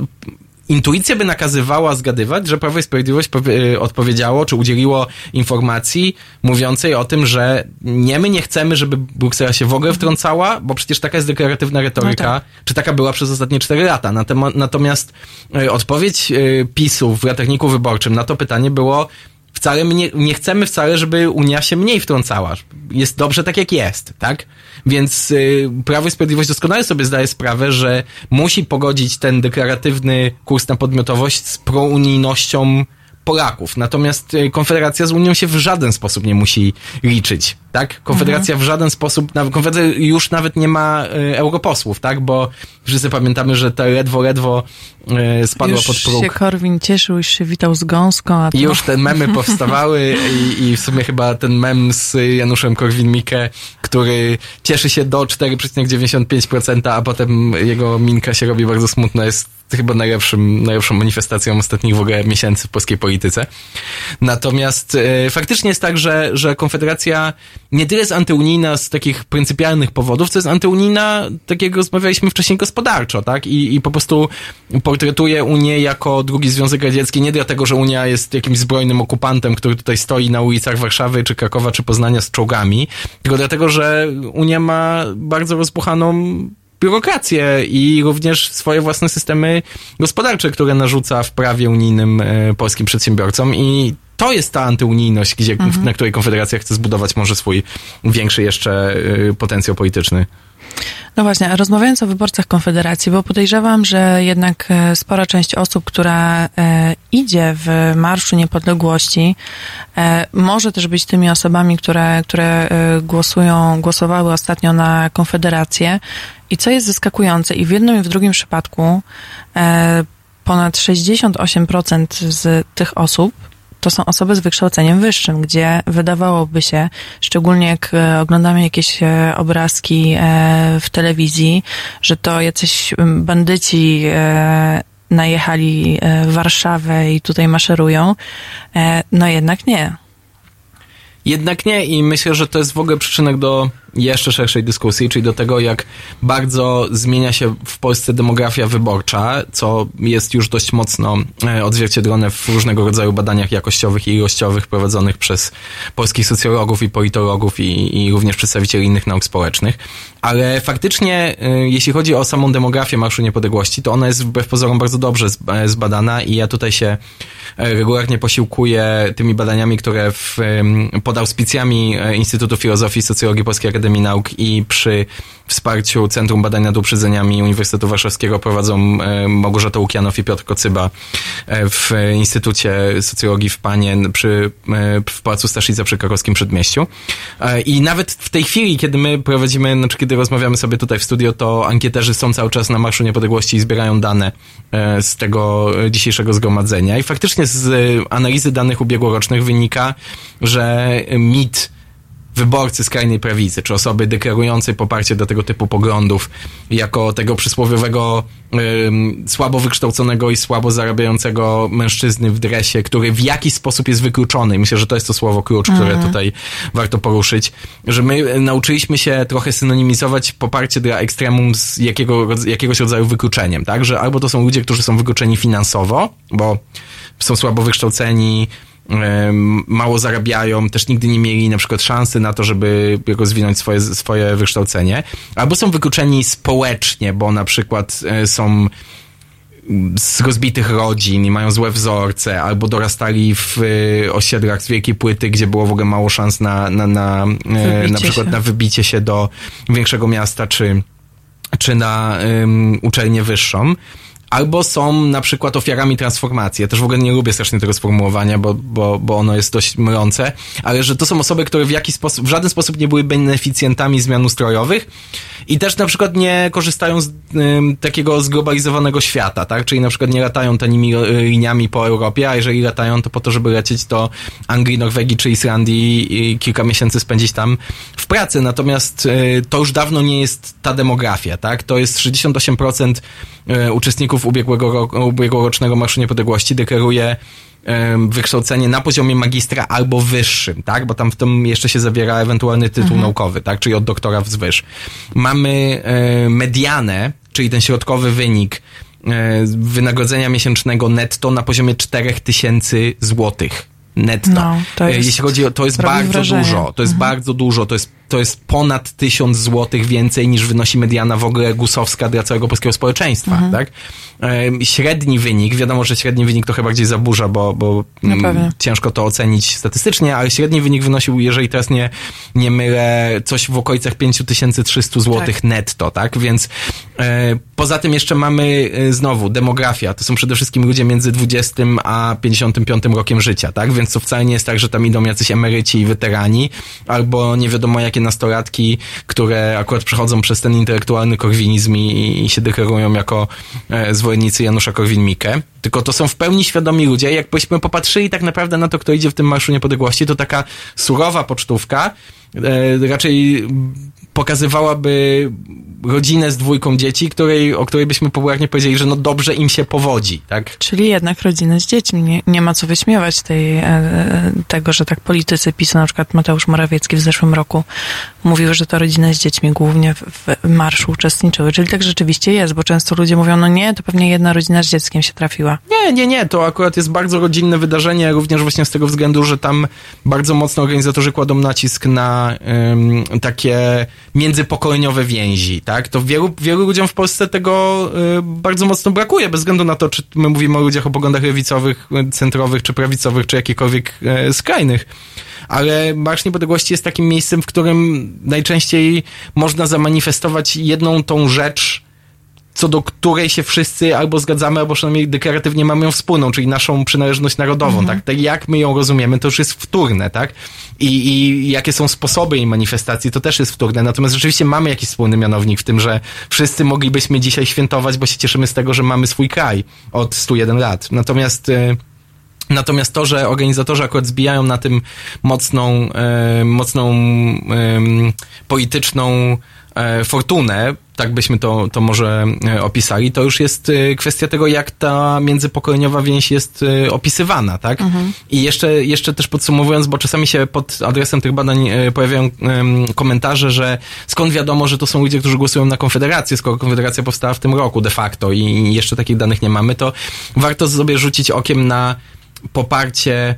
intuicja by nakazywała zgadywać, że Prawo i Sprawiedliwość e, odpowiedziało, czy udzieliło informacji mówiącej o tym, że nie, my nie chcemy, żeby Bruksela się w ogóle wtrącała, bo przecież taka jest deklaratywna retoryka, No tak. czy taka była przez ostatnie cztery lata. Natomiast e, odpowiedź e, PiSu w latarniku wyborczym na to pytanie było wcale nie, nie chcemy wcale, żeby Unia się mniej wtrącała. Jest dobrze tak, jak jest, tak? Więc y, Prawo i Sprawiedliwość doskonale sobie zdaje sprawę, że musi pogodzić ten deklaratywny kurs na podmiotowość z prounijnością Polaków. Natomiast y, Konfederacja z Unią się w żaden sposób nie musi liczyć, tak? Konfederacja w żaden sposób, nawet, Konfederacja już nawet nie ma y, europosłów, tak? Bo wszyscy pamiętamy, że to ledwo, ledwo spadła już pod próg. się Korwin cieszył, już się witał z gąską, a. I już te memy powstawały i, i w sumie chyba ten mem z Januszem Korwin-Mikke, który cieszy się do 4,95%, a potem jego minka się robi bardzo smutna, jest chyba najlepszym, najlepszą manifestacją ostatnich w ogóle miesięcy w polskiej polityce. Natomiast e, faktycznie jest tak, że, że Konfederacja nie tyle jest antyunijna z takich pryncypialnych powodów, co jest antyunijna, tak jak rozmawialiśmy wcześniej, gospodarczo, tak? I, i po prostu portretuje Unię jako drugi Związek Radziecki. Nie dlatego, że Unia jest jakimś zbrojnym okupantem, który tutaj stoi na ulicach Warszawy, czy Krakowa, czy Poznania z czołgami, tylko dlatego, że Unia ma bardzo rozbuchaną biurokrację i również swoje własne systemy gospodarcze, które narzuca w prawie unijnym e, polskim przedsiębiorcom. I to jest ta antyunijność, gdzie, na której Konfederacja chce zbudować może swój większy jeszcze e, potencjał polityczny. No właśnie, rozmawiając o wyborcach Konfederacji, bo podejrzewam, że jednak e, spora część osób, która e, idzie w Marszu Niepodległości, e, może też być tymi osobami, które, które głosują, głosowały ostatnio na Konfederację. I co jest zaskakujące, i w jednym i w drugim przypadku ponad 68% z tych osób to są osoby z wykształceniem wyższym, gdzie wydawałoby się, szczególnie jak e, oglądamy jakieś e, obrazki e, w telewizji, że to jacyś bandyci najechali Warszawę i tutaj maszerują. No jednak nie. Jednak nie i myślę, że to jest w ogóle przyczynek do jeszcze szerszej dyskusji, czyli do tego, jak bardzo zmienia się w Polsce demografia wyborcza, co jest już dość mocno e, odzwierciedlone w różnego rodzaju badaniach jakościowych i ilościowych prowadzonych przez polskich socjologów i politologów i, i również przedstawicieli innych nauk społecznych. Ale faktycznie, e, jeśli chodzi o samą demografię Marszu Niepodległości, to ona jest wbrew pozorom bardzo dobrze e, zbadana i ja tutaj się regularnie posiłkuję tymi badaniami, które w, pod auspicjami Instytutu Filozofii i Socjologii Polskiej Akademii Nauk i przy wsparciu Centrum Badań nad Uprzedzeniami Uniwersytetu Warszawskiego prowadzą e, Małgorzata Łukianow i Piotr Kocyba e, w Instytucie Socjologii w Panien przy, e, w Pałacu Staszica przy krakowskim Przedmieściu. I nawet w tej chwili, kiedy my prowadzimy, znaczy kiedy rozmawiamy sobie tutaj w studio, to ankieterzy są cały czas na Marszu Niepodległości i zbierają dane z tego dzisiejszego zgromadzenia. I faktycznie z analizy danych ubiegłorocznych wynika, że mit wyborcy skrajnej prawicy, czy osoby deklarującej poparcie do tego typu poglądów, jako tego przysłowiowego ym, słabo wykształconego i słabo zarabiającego mężczyzny w dresie, który w jakiś sposób jest wykluczony. I myślę, że to jest to słowo klucz, które tutaj warto poruszyć, że my nauczyliśmy się trochę synonimizować poparcie dla ekstremum z jakiego, jakiegoś rodzaju wykluczeniem, tak? Że albo to są ludzie, którzy są wykluczeni finansowo, bo są słabo wykształceni, mało zarabiają, też nigdy nie mieli na przykład szansy na to, żeby rozwinąć swoje, swoje wykształcenie, albo są wykluczeni społecznie, bo na przykład e, są z rozbitych rodzin i mają złe wzorce, albo dorastali w y, osiedlach z wielkiej płyty, gdzie było w ogóle mało szans na, na, na, e, Wybicie na przykład się. na wybicie się do większego miasta, czy, czy na ym, uczelnię wyższą. Albo są na przykład ofiarami transformacji. Ja też w ogóle nie lubię strasznie tego sformułowania, bo, bo, bo ono jest dość mylące, ale że to są osoby, które w jakiś sposób, w żaden sposób nie były beneficjentami zmian ustrojowych i też na przykład nie korzystają z ym, takiego zglobalizowanego świata, tak? Czyli na przykład nie latają tanimi y, liniami po Europie, a jeżeli latają, to po to, żeby lecieć do Anglii, Norwegii czy Islandii i kilka miesięcy spędzić tam w pracy. Natomiast y, to już dawno nie jest ta demografia, tak? To jest 68% y, uczestników ubiegłego roku, ubiegłorocznego Marszu Niepodległości deklaruje wykształcenie na poziomie magistra albo wyższym, tak? Bo tam w tym jeszcze się zawiera ewentualny tytuł naukowy, tak? Czyli od doktora wzwyż. Mamy e, medianę, czyli ten środkowy wynik e, wynagrodzenia miesięcznego netto na poziomie 4000 złotych netto. No, to E, jest- Jeśli chodzi o, to jest bardzo wrażenie. dużo, to jest bardzo dużo, to jest, to jest ponad 1000 złotych więcej niż wynosi mediana w ogóle gusowska dla całego polskiego społeczeństwa, tak? E, Średni wynik, wiadomo, że średni wynik trochę bardziej zaburza, bo, bo No mm, ciężko to ocenić statystycznie, ale średni wynik wynosił, jeżeli teraz nie, nie mylę, coś w okolicach 5300 złotych Tak. netto, tak? Więc e, poza tym jeszcze mamy e, znowu demografia. To są przede wszystkim ludzie między 20 a 55 rokiem życia, tak? Więc to wcale nie jest tak, że tam idą jacyś emeryci i weterani, albo nie wiadomo jakie nastolatki, które akurat przechodzą przez ten intelektualny korwinizm i, i się deklarują jako e, zwolennicy Janusza Korwin-Mikke. Tylko to są w pełni świadomi ludzie. Jakbyśmy popatrzyli tak naprawdę na to, kto idzie w tym Marszu Niepodległości, to taka surowa pocztówka e, raczej pokazywałaby rodzinę z dwójką dzieci, której, o której byśmy popularnie powiedzieli, że no dobrze im się powodzi, tak? Czyli jednak rodziny z dziećmi. Nie, nie ma co wyśmiewać tej, e, tego, że tak politycy PiSu, na przykład Mateusz Morawiecki w zeszłym roku mówił, że to rodziny z dziećmi głównie w, marszu uczestniczyły. Czyli tak rzeczywiście jest, bo często ludzie mówią, no nie, to pewnie jedna rodzina z dzieckiem się trafiła. Nie, nie, nie, to akurat jest bardzo rodzinne wydarzenie, również właśnie z tego względu, że tam bardzo mocno organizatorzy kładą nacisk na takie międzypokoleniowe więzi, tak? To wielu, wielu ludziom w Polsce tego y, bardzo mocno brakuje, bez względu na to, czy my mówimy o ludziach o poglądach lewicowych, centrowych, czy prawicowych, czy jakichkolwiek y, skrajnych. Ale Marsz Niepodległości jest takim miejscem, w którym najczęściej można zamanifestować jedną tą rzecz, co do której się wszyscy albo zgadzamy, albo przynajmniej deklaratywnie mamy ją wspólną, czyli naszą przynależność narodową, tak? tak? Jak my ją rozumiemy, to już jest wtórne, tak? I, I jakie są sposoby jej manifestacji, to też jest wtórne. Natomiast rzeczywiście mamy jakiś wspólny mianownik w tym, że wszyscy moglibyśmy dzisiaj świętować, bo się cieszymy z tego, że mamy swój kraj od 101 lat. Natomiast... y, Natomiast to, że organizatorzy akurat zbijają na tym mocną, e, mocną em, polityczną e, fortunę, tak byśmy to, to może e, opisali, to już jest e, kwestia tego, jak ta międzypokoleniowa więź jest e, opisywana, tak? I jeszcze, jeszcze też podsumowując, bo czasami się pod adresem tych badań pojawiają komentarze, że skąd wiadomo, że to są ludzie, którzy głosują na Konfederację, skoro Konfederacja powstała w tym roku de facto i jeszcze takich danych nie mamy, to warto sobie rzucić okiem na poparcie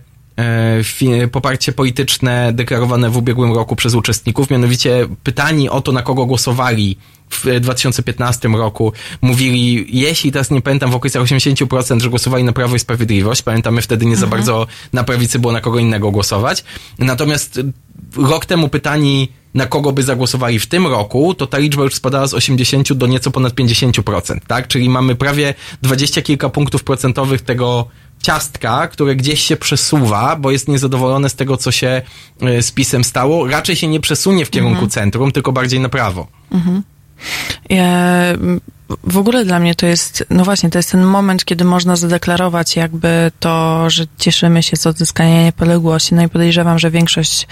poparcie polityczne deklarowane w ubiegłym roku przez uczestników, mianowicie pytani o to, na kogo głosowali w 2015 roku, mówili, jeśli teraz nie pamiętam, w okolicach 80%, że głosowali na Prawo i Sprawiedliwość. Pamiętamy wtedy nie za bardzo na prawicy było na kogo innego głosować. Natomiast rok temu pytani, na kogo by zagłosowali w tym roku, to ta liczba już spadała z 80 do nieco ponad 50%, tak? Czyli mamy prawie 20 kilka punktów procentowych tego ciastka, które gdzieś się przesuwa, bo jest niezadowolone z tego, co się e, z pisem stało. Raczej się nie przesunie w kierunku centrum, tylko bardziej na prawo. Ja, w ogóle dla mnie to jest, no właśnie, to jest ten moment, kiedy można zadeklarować jakby to, że cieszymy się z odzyskania niepodległości. No i podejrzewam, że większość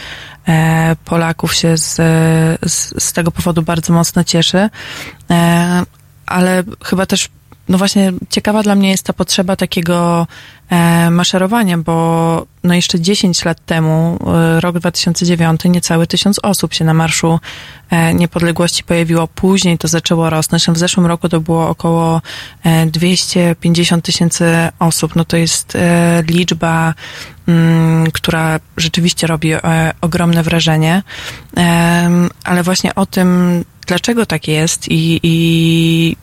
e, Polaków się z, z, z tego powodu bardzo mocno cieszy. E, ale chyba też, no właśnie, ciekawa dla mnie jest ta potrzeba takiego e, maszerowania, bo no jeszcze 10 lat temu, e, rok 2009, niecałe tysiąc osób się na Marszu e, Niepodległości pojawiło. Później to zaczęło rosnąć. W zeszłym roku to było około e, 250 tysięcy osób. No to jest e, liczba, mm, która rzeczywiście robi e, ogromne wrażenie. Ale właśnie o tym, dlaczego tak jest i, i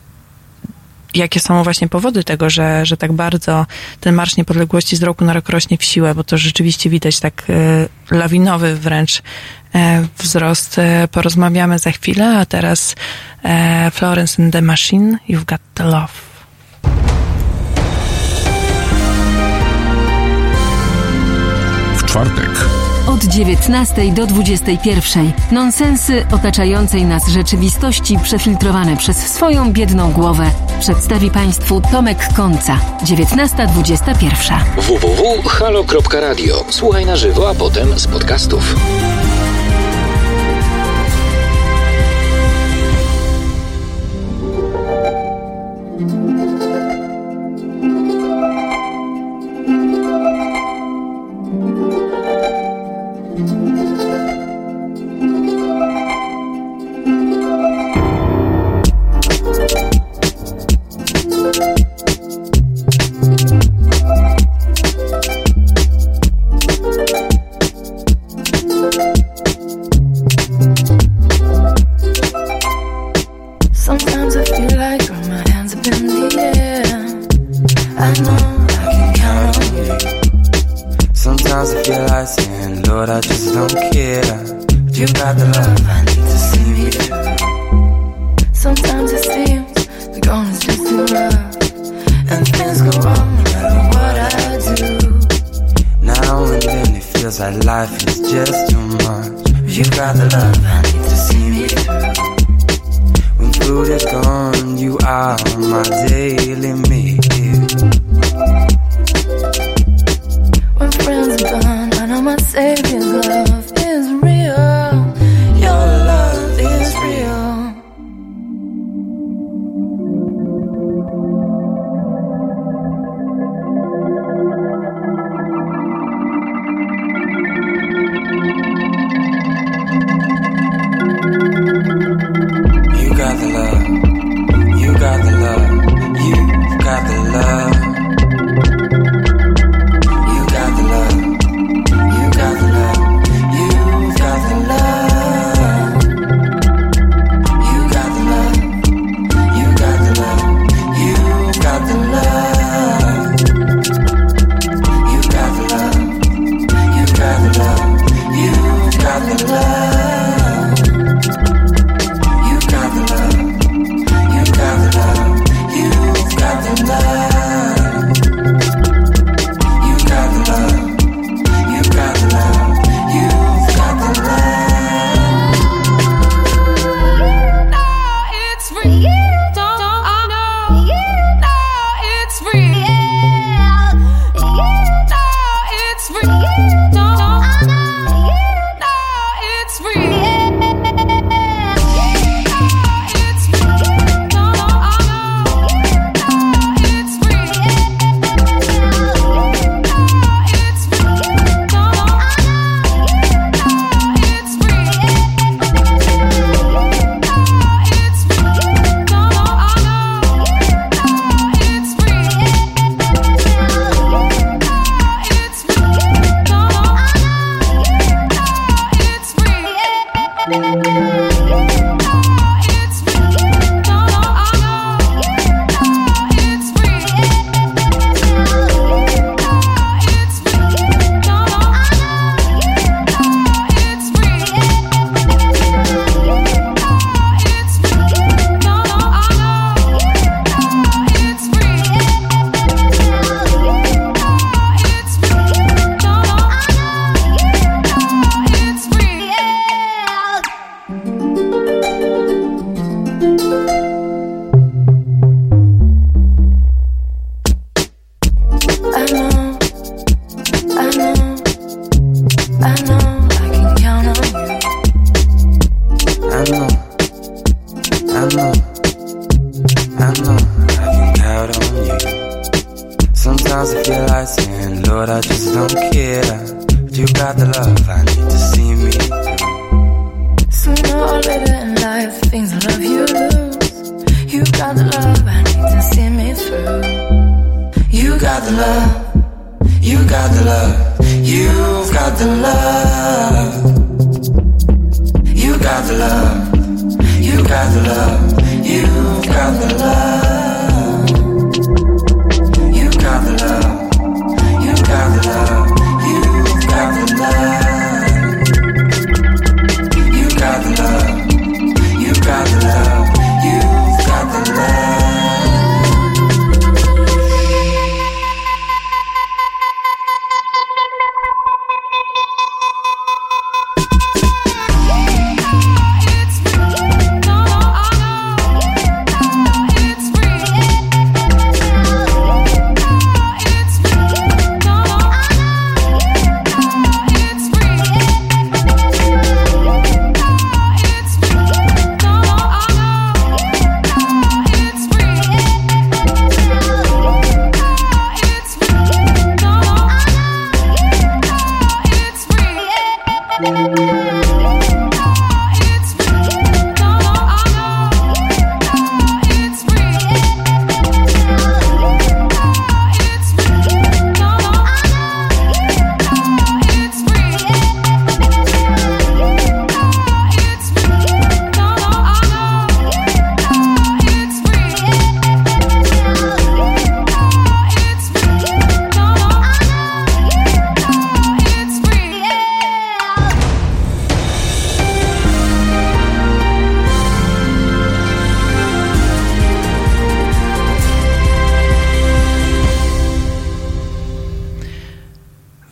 jakie są właśnie powody tego, że, że tak bardzo ten Marsz Niepodległości z roku na rok rośnie w siłę, bo to rzeczywiście widać tak e, lawinowy wręcz e, wzrost. E, porozmawiamy za chwilę, a teraz Florence and the Machine, You've Got the Love. W czwartek Od 19 do 21. Nonsensy otaczającej nas rzeczywistości przefiltrowane przez swoją biedną głowę przedstawi Państwu Tomek Końca. 19.21. www.halo.radio. Słuchaj na żywo, a potem z podcastów. Sometimes I feel like throwing my hands up in the air. I know I can count on you. Sometimes I feel like saying, Lord, I just don't care. But you got the love I need to see me through. Sometimes it seems the going is just too rough, and things go wrong feels like life is just too much. You got the love I need to see me through. When food is gone, you are my daily meal. When friends are gone, I know my Savior's love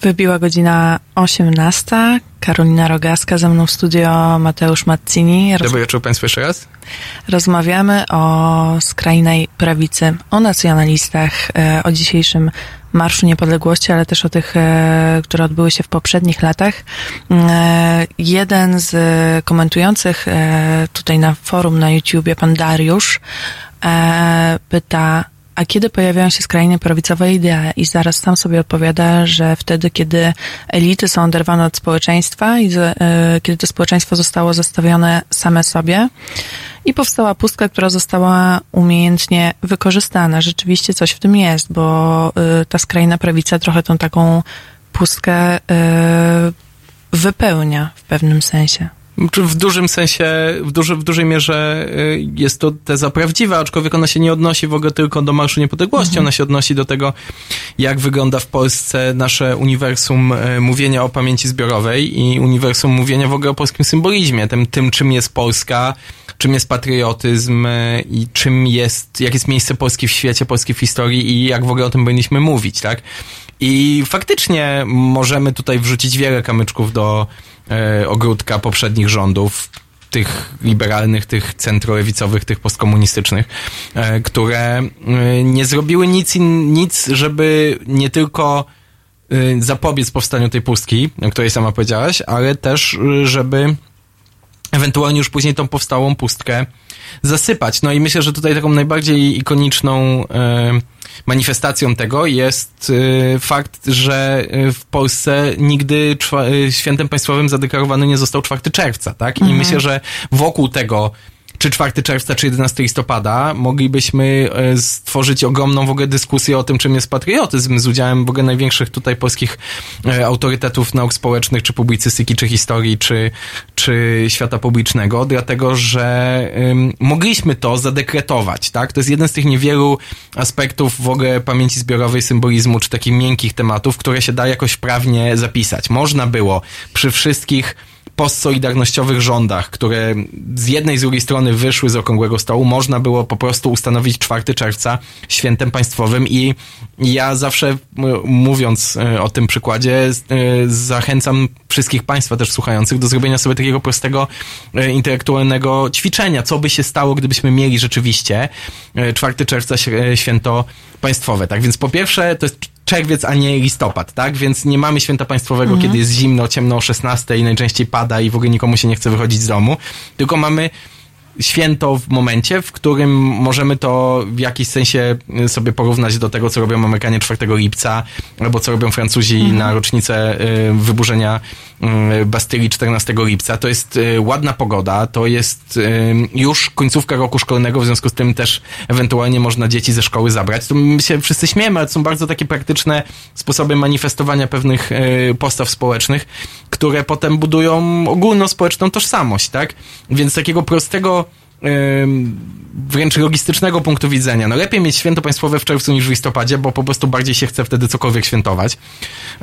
Wybiła godzina 18. Karolina Rogaska, ze mną w studio Mateusz Mazzini. Roz- Dobry wieczór Państwu jeszcze raz. Rozmawiamy o skrajnej prawicy, o nacjonalistach, e, o dzisiejszym Marszu Niepodległości, ale też o tych, e, które odbyły się w poprzednich latach. E, Jeden z komentujących tutaj na forum na YouTubie, pan Dariusz, pyta, a kiedy pojawiają się skrajnie prawicowe idee? I zaraz sam sobie odpowiada, że wtedy, kiedy elity są oderwane od społeczeństwa i z- e, kiedy to społeczeństwo zostało zostawione same sobie i powstała pustka, która została umiejętnie wykorzystana. Rzeczywiście coś w tym jest, bo e, ta skrajna prawica trochę tą taką pustkę e, wypełnia w pewnym sensie. W dużym sensie, w, duży, w dużej mierze y, jest to teza prawdziwa, aczkolwiek ona się nie odnosi w ogóle tylko do Marszu Niepodległości, ona się odnosi do tego, jak wygląda w Polsce nasze uniwersum y, mówienia o pamięci zbiorowej i uniwersum mówienia w ogóle o polskim symbolizmie, tym, tym czym jest Polska, czym jest patriotyzm y, i czym jest, jak jest miejsce Polski w świecie, Polski w historii i jak w ogóle o tym powinniśmy mówić, tak? I faktycznie możemy tutaj wrzucić wiele kamyczków do ogródka poprzednich rządów, tych liberalnych, tych centrolewicowych, tych postkomunistycznych, e, które e, nie zrobiły nic, in, nic, żeby nie tylko e, zapobiec powstaniu tej pustki, o której sama powiedziałaś, ale też, e, żeby ewentualnie już później tą powstałą pustkę zasypać. No i myślę, że tutaj taką najbardziej ikoniczną e, manifestacją tego jest e, fakt, że e, w Polsce nigdy czwa, e, świętem państwowym zadeklarowany nie został 4 czerwca, tak? I Mhm. myślę, że wokół tego czy 4 czerwca, czy 11 listopada, moglibyśmy e, stworzyć ogromną w ogóle dyskusję o tym, czym jest patriotyzm, z udziałem w ogóle największych tutaj polskich e, autorytetów nauk społecznych, czy publicystyki, czy historii, czy, czy świata publicznego, dlatego że mogliśmy to zadekretować, tak? To jest jeden z tych niewielu aspektów w ogóle pamięci zbiorowej, symbolizmu, czy takich miękkich tematów, które się da jakoś prawnie zapisać. Można było przy wszystkich postsolidarnościowych rządach, które z jednej z drugiej strony wyszły z okrągłego stołu, można było po prostu ustanowić 4 czerwca świętem państwowym i ja zawsze mówiąc e, o tym przykładzie e, zachęcam wszystkich państwa też słuchających do zrobienia sobie takiego prostego e, intelektualnego ćwiczenia. Co by się stało, gdybyśmy mieli rzeczywiście e, 4 czerwca św- święto państwowe. Tak więc po pierwsze to jest czerwiec, a nie listopad, tak? Więc nie mamy święta państwowego, Mhm. kiedy jest zimno, ciemno o 16 i najczęściej pada i w ogóle nikomu się nie chce wychodzić z domu, tylko mamy święto w momencie, w którym możemy to w jakiś sensie y, sobie porównać do tego, co robią Amerykanie 4 lipca, albo co robią Francuzi na rocznicę y, wyburzenia y, Bastylii 14 lipca. To jest ładna pogoda, to jest już końcówka roku szkolnego, w związku z tym też ewentualnie można dzieci ze szkoły zabrać. Tu my się wszyscy śmiemy, ale to są bardzo takie praktyczne sposoby manifestowania pewnych postaw społecznych, które potem budują ogólnospołeczną tożsamość, tak? Więc takiego prostego wręcz logistycznego punktu widzenia. No lepiej mieć święto państwowe w czerwcu niż w listopadzie, bo po prostu bardziej się chce wtedy cokolwiek świętować.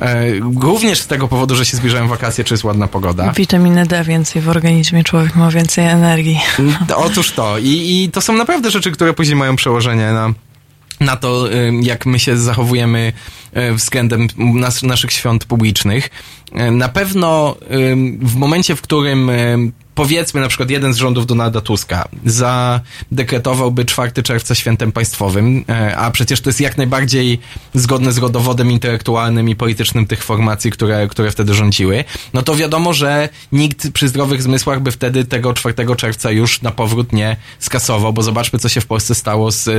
E, również z tego powodu, że się zbliżają wakacje, czy jest ładna pogoda. Witaminy D więcej w organizmie, człowiek ma więcej energii. To- Otóż to. I, I to są naprawdę rzeczy, które później mają przełożenie na, na to, jak my się zachowujemy względem nas, naszych świąt publicznych. Y, Na pewno w momencie, w którym ym, powiedzmy na przykład jeden z rządów Donalda Tuska zadekretowałby 4 czerwca świętem państwowym, e, a przecież to jest jak najbardziej zgodne z rodowodem intelektualnym i politycznym tych formacji, które, które wtedy rządziły, no to wiadomo, że nikt przy zdrowych zmysłach by wtedy tego 4 czerwca już na powrót nie skasował, bo zobaczmy, co się w Polsce stało z e,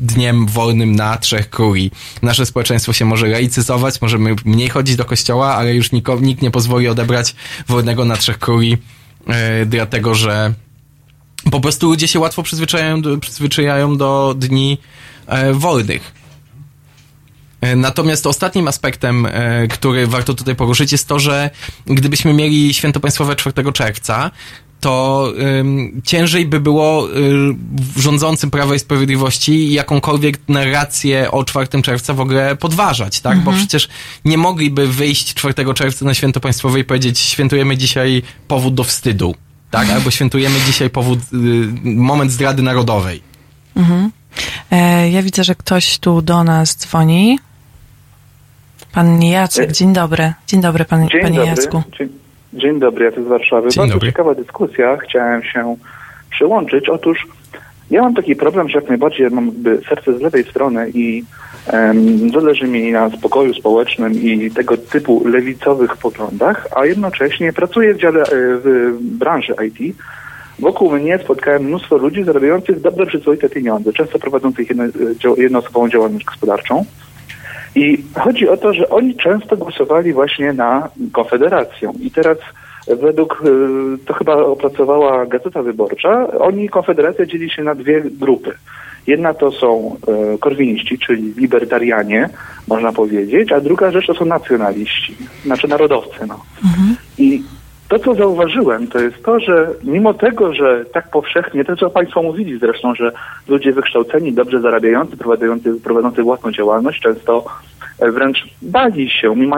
dniem wolnym na Trzech Króli. Nasze społeczeństwo się może laicyzować, możemy mniej chodzić do kościoła, ale już nikt nie pozwoli odebrać wolnego na Trzech Króli, e, dlatego że po prostu ludzie się łatwo przyzwyczajają przyzwyczajają do dni e, wolnych. E, Natomiast ostatnim aspektem, który warto tutaj poruszyć, jest to, że gdybyśmy mieli święto państwowe 4 czerwca, to ym, ciężej by było y, rządzącym Prawa i Sprawiedliwości jakąkolwiek narrację o 4 czerwca w ogóle podważać, tak? Bo przecież nie mogliby wyjść 4 czerwca na święto państwowe i powiedzieć, świętujemy dzisiaj powód do wstydu, tak? Albo świętujemy dzisiaj powód, y, moment zdrady narodowej. Mhm. E, ja widzę, że ktoś tu do nas dzwoni. Pan Jacek, dzień dobry. Dzień dobry, pan, Dzień panie dobry. Jacku. Dzień, dzień dobry, Jacek z Warszawy. Dzień Bardzo dobry. ciekawa dyskusja. Chciałem się przyłączyć. Otóż ja mam taki problem, że jak najbardziej mam jakby serce z lewej strony i em, zależy mi na spokoju społecznym i tego typu lewicowych poglądach, a jednocześnie pracuję w dziale e, w branży IT. Wokół mnie spotkałem mnóstwo ludzi zarabiających dobre, przyzwoite pieniądze, często prowadzących jedno, e, jednoosobową działalność gospodarczą. I chodzi o to, że oni często głosowali właśnie na Konfederację. I teraz według, y, to chyba opracowała Gazeta Wyborcza, oni, Konfederacja dzieli się na dwie grupy. Jedna to są e, korwiniści, czyli libertarianie, można powiedzieć, a druga rzecz to są nacjonaliści, znaczy narodowcy. No. I to, co zauważyłem, to jest to, że mimo tego, że tak powszechnie, to co Państwo mówili zresztą, że ludzie wykształceni, dobrze zarabiający, prowadzący, prowadzący własną działalność, często e, wręcz bali się, mimo,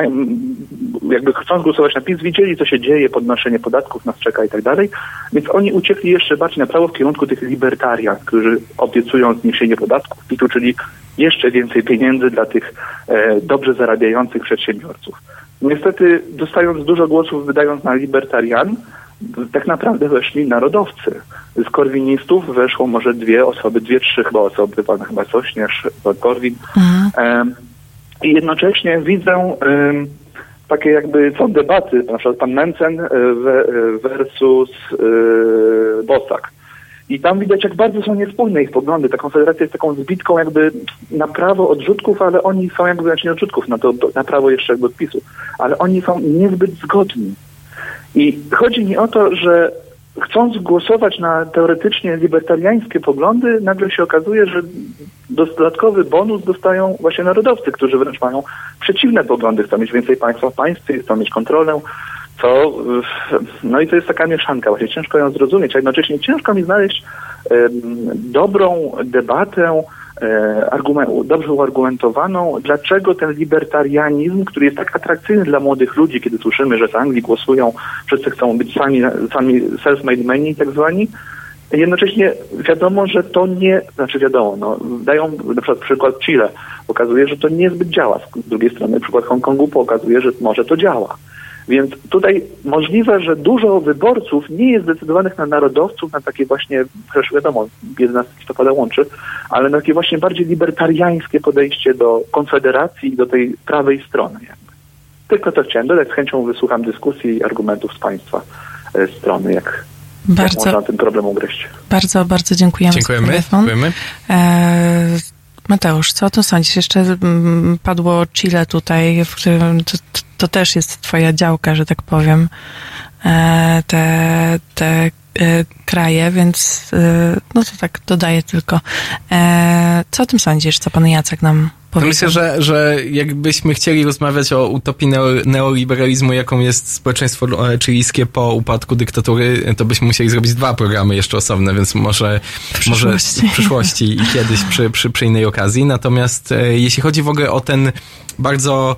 jakby chcąc głosować na PiS, widzieli, co się dzieje, podnoszenie podatków nas czeka i tak dalej, więc oni uciekli jeszcze bardziej na prawo w kierunku tych libertarian, którzy obiecują zniesienie podatków PIT-u, czyli jeszcze więcej pieniędzy dla tych e, dobrze zarabiających przedsiębiorców. Niestety, dostając dużo głosów, wydając na libertarian, tak naprawdę weszli narodowcy. Z korwinistów weszło może dwie osoby, dwie, trzy chyba osoby, pan chyba Sośnierz, pan Korwin. I jednocześnie widzę takie jakby są debaty, na przykład pan Mencen e, e, versus e, Bosak. I tam widać, jak bardzo są niespójne ich poglądy. Ta konfederacja jest taką zbitką jakby na prawo odrzutków, ale oni są jakby, znaczy nie odrzutków, na, to, na prawo jeszcze jakby odpisu, ale oni są niezbyt zgodni. I chodzi mi o to, że chcąc głosować na teoretycznie libertariańskie poglądy, nagle się okazuje, że dodatkowy bonus dostają właśnie narodowcy, którzy wręcz mają przeciwne poglądy, chcą mieć więcej państwa w państwie, chcą mieć kontrolę, co, no i to jest taka mieszanka, właśnie ciężko ją zrozumieć, a jednocześnie ciężko mi znaleźć dobrą debatę, e, dobrze uargumentowaną, dlaczego ten libertarianizm, który jest tak atrakcyjny dla młodych ludzi, kiedy słyszymy, że w Anglii głosują, wszyscy chcą być sami, sami self-made men tak zwani, Jednocześnie wiadomo, że to nie, znaczy wiadomo, no, dają na przykład przykład Chile, pokazuje, że to niezbyt działa. Z drugiej strony przykład Hongkongu pokazuje, że może to działa. Więc tutaj możliwe, że dużo wyborców nie jest zdecydowanych na narodowców, na takie właśnie, przecież wiadomo, 11 listopada łączy, ale na takie właśnie bardziej libertariańskie podejście do konfederacji i do tej prawej strony. Jakby. Tylko to chciałem dodać, z chęcią wysłucham dyskusji i argumentów z Państwa e, strony, jak, jak Bardzo, można ten problem ugryźć. bardzo, bardzo dziękujemy, Dziękujemy, za telefon. dziękujemy. E, Mateusz, co o tym sądzisz? Jeszcze mm, padło Chile tutaj, w którym to, też jest twoja działka, że tak powiem, e, te, te e, kraje, więc e, no to tak dodaję tylko. Co o tym sądzisz? Co pan Jacek nam powiedział? myślę, że, że jakbyśmy chcieli rozmawiać o utopii neo, neoliberalizmu, jaką jest społeczeństwo chilijskie po upadku dyktatury, to byśmy musieli zrobić dwa programy jeszcze osobne, więc może w może przyszłości. w przyszłości i kiedyś przy, przy, przy innej okazji. Natomiast jeśli chodzi w ogóle o ten bardzo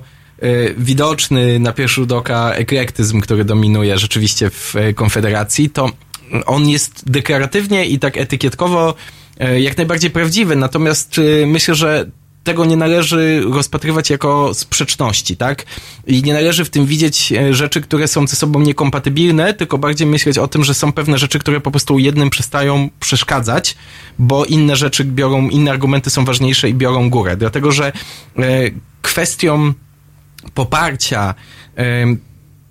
widoczny na pierwszy rzut oka eklektyzm, który dominuje rzeczywiście w e, Konfederacji, to on jest deklaratywnie i tak etykietkowo e, jak najbardziej prawdziwy, natomiast e, myślę, że tego nie należy rozpatrywać jako sprzeczności, tak? I nie należy w tym widzieć e, rzeczy, które są ze sobą niekompatybilne, tylko bardziej myśleć o tym, że są pewne rzeczy, które po prostu jednym przestają przeszkadzać, bo inne rzeczy biorą, inne argumenty są ważniejsze i biorą górę. Dlatego, że e, kwestią poparcia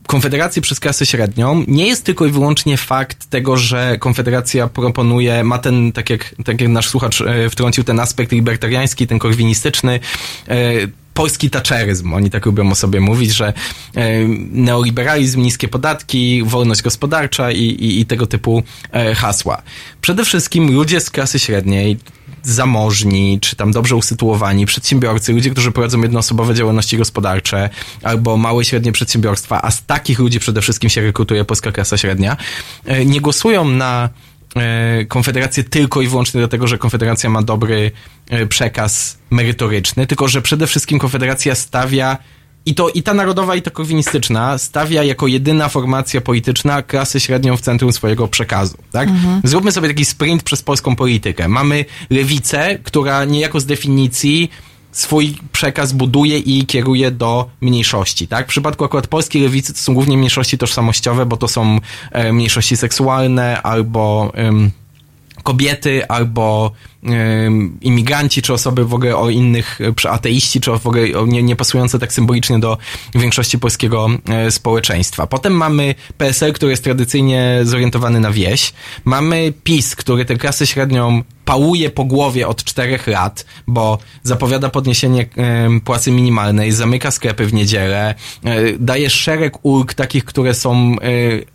Konfederacji przez klasę średnią nie jest tylko i wyłącznie fakt tego, że Konfederacja proponuje, ma ten, tak jak, tak jak nasz słuchacz e, wtrącił, ten aspekt libertariański, ten korwinistyczny, e, polski taczeryzm. Oni tak lubią o sobie mówić, że e, neoliberalizm, niskie podatki, wolność gospodarcza i, i, i tego typu hasła. Przede wszystkim ludzie z klasy średniej, zamożni, czy tam dobrze usytuowani, przedsiębiorcy, ludzie, którzy prowadzą jednoosobowe działalności gospodarcze albo małe i średnie przedsiębiorstwa, a z takich ludzi przede wszystkim się rekrutuje polska klasa średnia, e, nie głosują na e, Konfederację tylko i wyłącznie dlatego, że Konfederacja ma dobry e, przekaz merytoryczny, tylko że przede wszystkim Konfederacja stawia i to i ta narodowa, i ta korwinistyczna stawia jako jedyna formacja polityczna klasę średnią w centrum swojego przekazu. Tak? Zróbmy sobie taki sprint przez polską politykę. Mamy lewicę, która niejako z definicji swój przekaz buduje i kieruje do mniejszości, tak? W przypadku akurat polskiej lewicy to są głównie mniejszości tożsamościowe, bo to są e, mniejszości seksualne albo kobiety, albo imigranci, czy osoby w ogóle o innych, e, czy ateiści, czy w ogóle nie, nie pasujące tak symbolicznie do większości polskiego e, społeczeństwa. Potem mamy PSL, który jest tradycyjnie zorientowany na wieś. Mamy PiS, który tę klasę średnią pałuje po głowie od czterech lat, bo zapowiada podniesienie płacy minimalnej, zamyka sklepy w niedzielę, e, daje szereg ulg takich, które są e,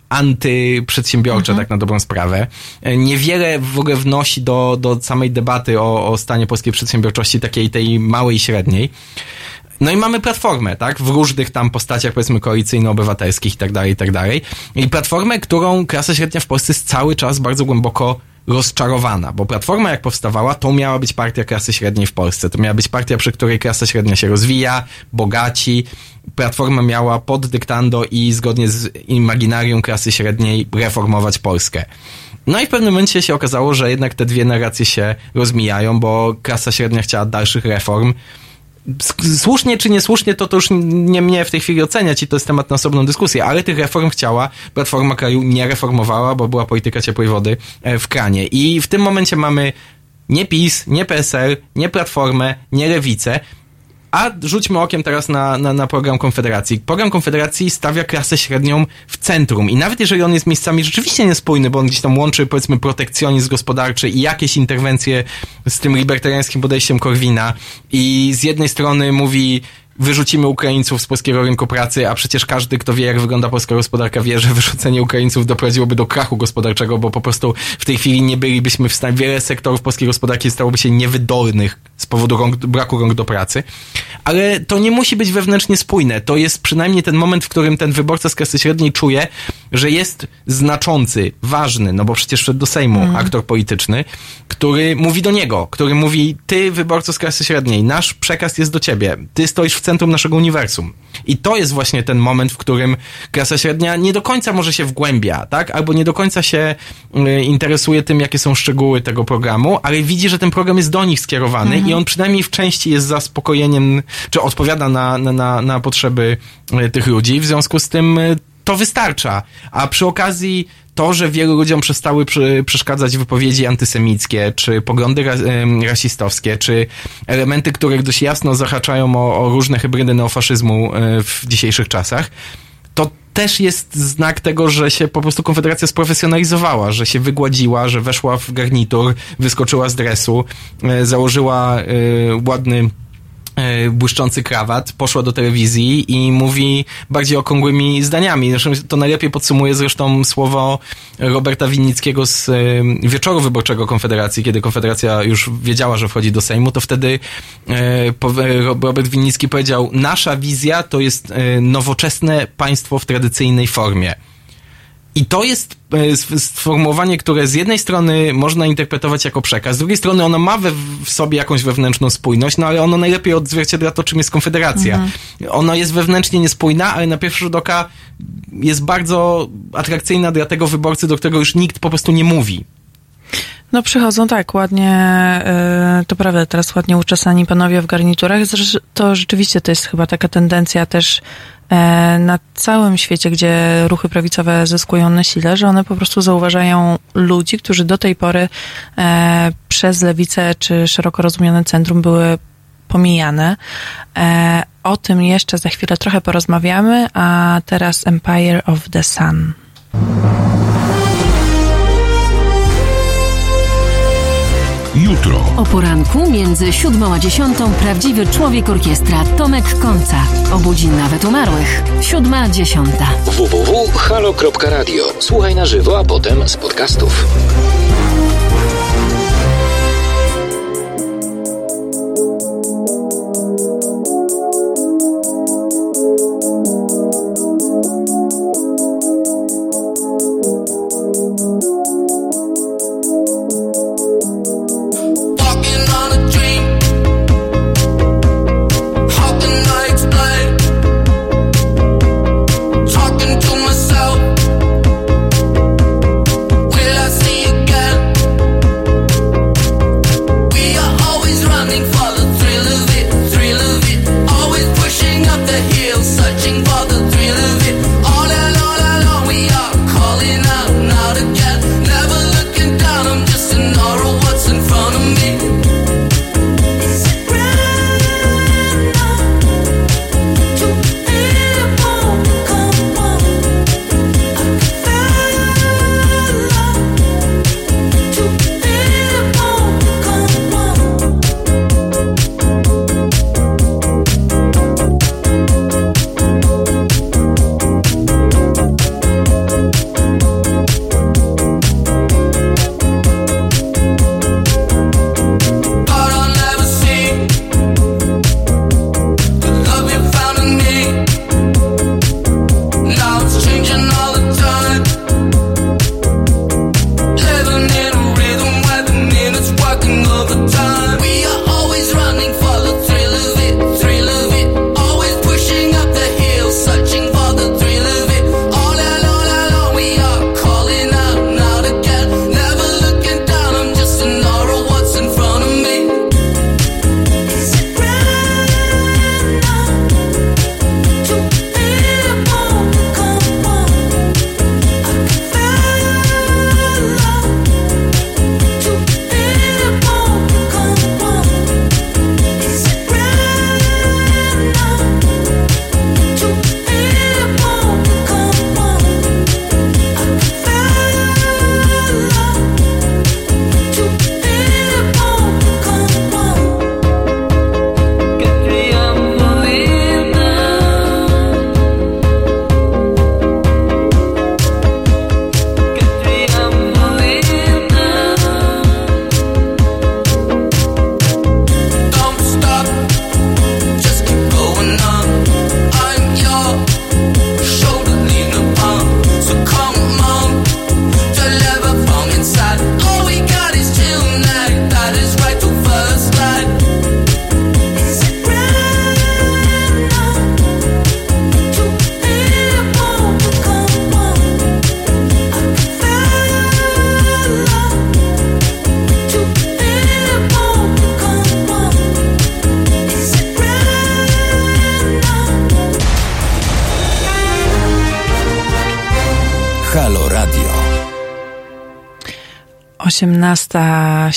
antyprzedsiębiorcze, tak na dobrą sprawę. E, Niewiele w ogóle wnosi do, do samej debaty o, o stanie polskiej przedsiębiorczości, takiej tej małej i średniej. No i mamy platformę, tak? W różnych tam postaciach, powiedzmy, koalicyjno-obywatelskich i tak dalej, i tak dalej. I platformę, którą klasa średnia w Polsce jest cały czas bardzo głęboko rozczarowana, bo Platforma jak powstawała, to miała być partia klasy średniej w Polsce. To miała być partia, przy której klasa średnia się rozwija, bogaci. Platforma miała pod dyktando i zgodnie z imaginarium klasy średniej reformować Polskę. No i w pewnym momencie się okazało, że jednak te dwie narracje się rozmijają, bo klasa średnia chciała dalszych reform. Słusznie czy niesłusznie, to to już nie mnie w tej chwili oceniać i to jest temat na osobną dyskusję, ale tych reform chciała, Platforma kraju nie reformowała, bo była polityka ciepłej wody e, w kranie. I w tym momencie mamy nie PiS, nie PSL, nie Platformę, nie Lewicę, a rzućmy okiem teraz na, na, na program Konfederacji. Program Konfederacji stawia klasę średnią w centrum i nawet jeżeli on jest miejscami rzeczywiście niespójny, bo on gdzieś tam łączy powiedzmy protekcjonizm gospodarczy i jakieś interwencje z tym libertariańskim podejściem Korwina i z jednej strony mówi wyrzucimy Ukraińców z polskiego rynku pracy, a przecież każdy, kto wie, jak wygląda polska gospodarka, wie, że wyrzucenie Ukraińców doprowadziłoby do krachu gospodarczego, bo po prostu w tej chwili nie bylibyśmy w stanie, wiele sektorów polskiej gospodarki stałoby się niewydolnych z powodu rąk, braku rąk do pracy. Ale to nie musi być wewnętrznie spójne. To jest przynajmniej ten moment, w którym ten wyborca z klasy średniej czuje, że jest znaczący, ważny, no bo przecież wszedł do Sejmu aktor polityczny, który mówi do niego, który mówi, ty wyborco z klasy średniej, nasz przekaz jest do ciebie, ty stoisz w centrum naszego uniwersum. I to jest właśnie ten moment, w którym klasa średnia nie do końca może się wgłębia, tak? Albo nie do końca się y, interesuje tym, jakie są szczegóły tego programu, ale widzi, że ten program jest do nich skierowany i on przynajmniej w części jest zaspokojeniem, czy odpowiada na, na, na, na potrzeby e, tych ludzi, w związku z tym e, to wystarcza. A przy okazji to, że wielu ludziom przestały przeszkadzać wypowiedzi antysemickie, czy poglądy em, rasistowskie, czy elementy, które dość jasno zahaczają o, o różne hybrydy neofaszyzmu e, w dzisiejszych czasach, też jest znak tego, że się po prostu Konfederacja sprofesjonalizowała, że się wygładziła, że weszła w garnitur, wyskoczyła z dresu, e, założyła e, ładny błyszczący krawat, poszła do telewizji i mówi bardziej okrągłymi zdaniami. Zresztą to najlepiej podsumuje zresztą słowo Roberta Winnickiego z e, wieczoru wyborczego Konfederacji, kiedy Konfederacja już wiedziała, że wchodzi do Sejmu, to wtedy e, e, Robert Winnicki powiedział, nasza wizja to jest e, nowoczesne państwo w tradycyjnej formie. I to jest e, sf- sformułowanie, które z jednej strony można interpretować jako przekaz, z drugiej strony ono ma we, w sobie jakąś wewnętrzną spójność, no ale ono najlepiej odzwierciedla to, czym jest Konfederacja. Mhm. Ona jest wewnętrznie niespójna, ale na pierwszy rzut oka jest bardzo atrakcyjna dla tego wyborcy, do którego już nikt po prostu nie mówi. No przychodzą tak, ładnie, y, to prawda, teraz ładnie uczesani panowie w garniturach. To rzeczywiście to jest chyba taka tendencja też na całym świecie, gdzie ruchy prawicowe zyskują na sile, że one po prostu zauważają ludzi, którzy do tej pory e, przez lewicę czy szeroko rozumiane centrum były pomijane. E, o tym jeszcze za chwilę trochę porozmawiamy, a teraz Empire of the Sun. Jutro. O poranku między siódmą a dziesiątą prawdziwy człowiek orkiestra Tomek Końca. Obudzi nawet umarłych. Siódma, dziesiąta. www.halo.radio. Słuchaj na żywo, a potem z podcastów.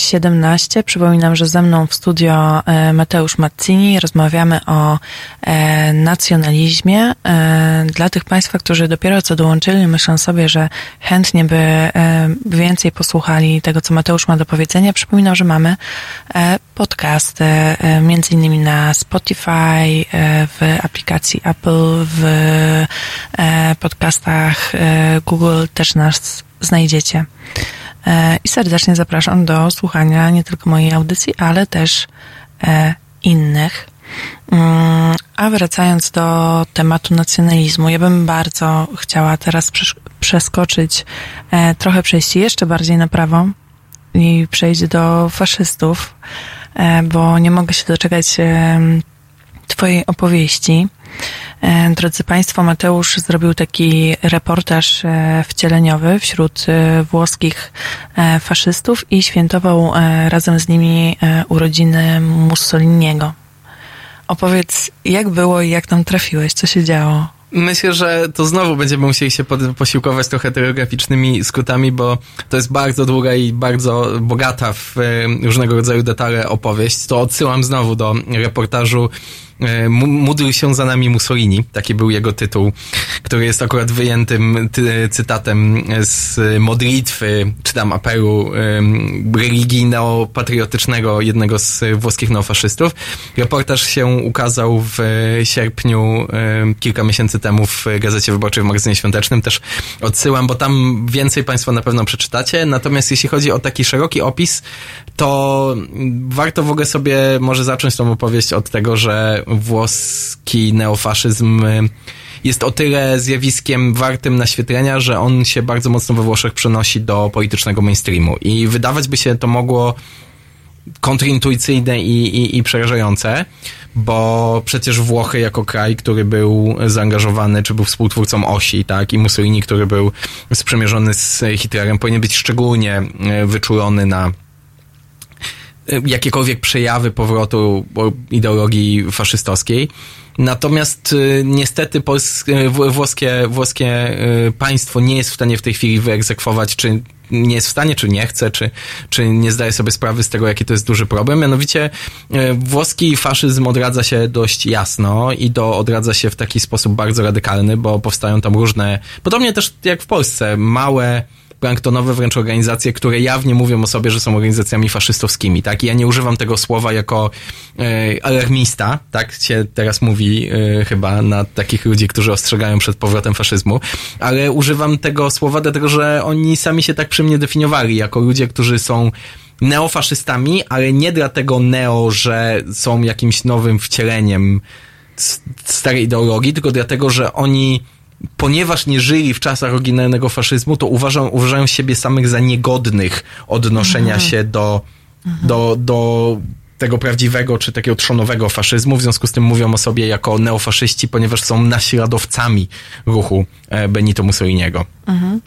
18.17. Przypominam, że ze mną w studio e, Mateusz Mazzini. Rozmawiamy o e, nacjonalizmie. E, dla tych Państwa, którzy dopiero co dołączyli, myślę sobie, że chętnie by więcej posłuchali tego, co Mateusz ma do powiedzenia. Przypominam, że mamy podcasty, między innymi na Spotify, w aplikacji Apple, w podcastach Google też nas znajdziecie. E, I serdecznie zapraszam do słuchania nie tylko mojej audycji, ale też e, innych. Mm, A wracając do tematu nacjonalizmu, ja bym bardzo chciała teraz przeskoczyć, e, trochę przejść jeszcze bardziej na prawo i przejść do faszystów, bo nie mogę się doczekać Twojej opowieści. E, Drodzy Państwo, Mateusz zrobił taki reportaż e, wcieleniowy wśród e, włoskich faszystów i świętował razem z nimi urodziny Mussoliniego. Opowiedz, jak było i jak tam trafiłeś, co się działo? Myślę, że to znowu będziemy musieli się posiłkować trochę telegraficznymi skrótami, bo to jest bardzo długa i bardzo bogata w różnego rodzaju detale opowieść. To odsyłam znowu do reportażu Módl się za nami Mussolini, taki był jego tytuł, który jest akurat wyjętym ty, cytatem z modlitwy, czy tam apelu religijno-patriotycznego jednego z włoskich neofaszystów. Reportaż się ukazał w sierpniu kilka miesięcy temu w Gazecie Wyborczej w magazynie świątecznym. Też odsyłam, bo tam więcej Państwo na pewno przeczytacie. Natomiast jeśli chodzi o taki szeroki opis, to warto w ogóle sobie może zacząć tą opowieść od tego, że włoski neofaszyzm y, jest o tyle zjawiskiem wartym naświetlenia, że on się bardzo mocno we Włoszech przenosi do politycznego mainstreamu. I wydawać by się to mogło kontrintuicyjne i, i, i przerażające, bo przecież Włochy jako kraj, który był zaangażowany, czy był współtwórcą osi, tak, i Mussolini, który był sprzymierzony z Hitlerem, powinien być szczególnie e, wyczulony na jakiekolwiek przejawy powrotu ideologii faszystowskiej. Natomiast y, niestety pols- y, włoskie, włoskie y, państwo nie jest w stanie w tej chwili wyegzekwować, czy nie jest w stanie, czy nie chce, czy, czy nie zdaje sobie sprawy z tego, jaki to jest duży problem. Mianowicie y, włoski faszyzm odradza się dość jasno i do, odradza się w taki sposób bardzo radykalny, bo powstają tam różne, podobnie też jak w Polsce, małe planktonowe wręcz organizacje, które jawnie mówią o sobie, że są organizacjami faszystowskimi, tak? I ja nie używam tego słowa jako e, alarmista, tak się teraz mówi e, chyba na takich ludzi, którzy ostrzegają przed powrotem faszyzmu, ale używam tego słowa dlatego, że oni sami się tak przy mnie definiowali, jako ludzie, którzy są neofaszystami, ale nie dlatego neo, że są jakimś nowym wcieleniem starej ideologii, tylko dlatego, że oni ponieważ nie żyli w czasach oryginalnego faszyzmu, to uważają, uważają siebie samych za niegodnych odnoszenia Mhm. się do, do, do tego prawdziwego czy takiego trzonowego faszyzmu. W związku z tym mówią o sobie jako neofaszyści, ponieważ są naśladowcami ruchu e, Benito Mussoliniego. Mhm.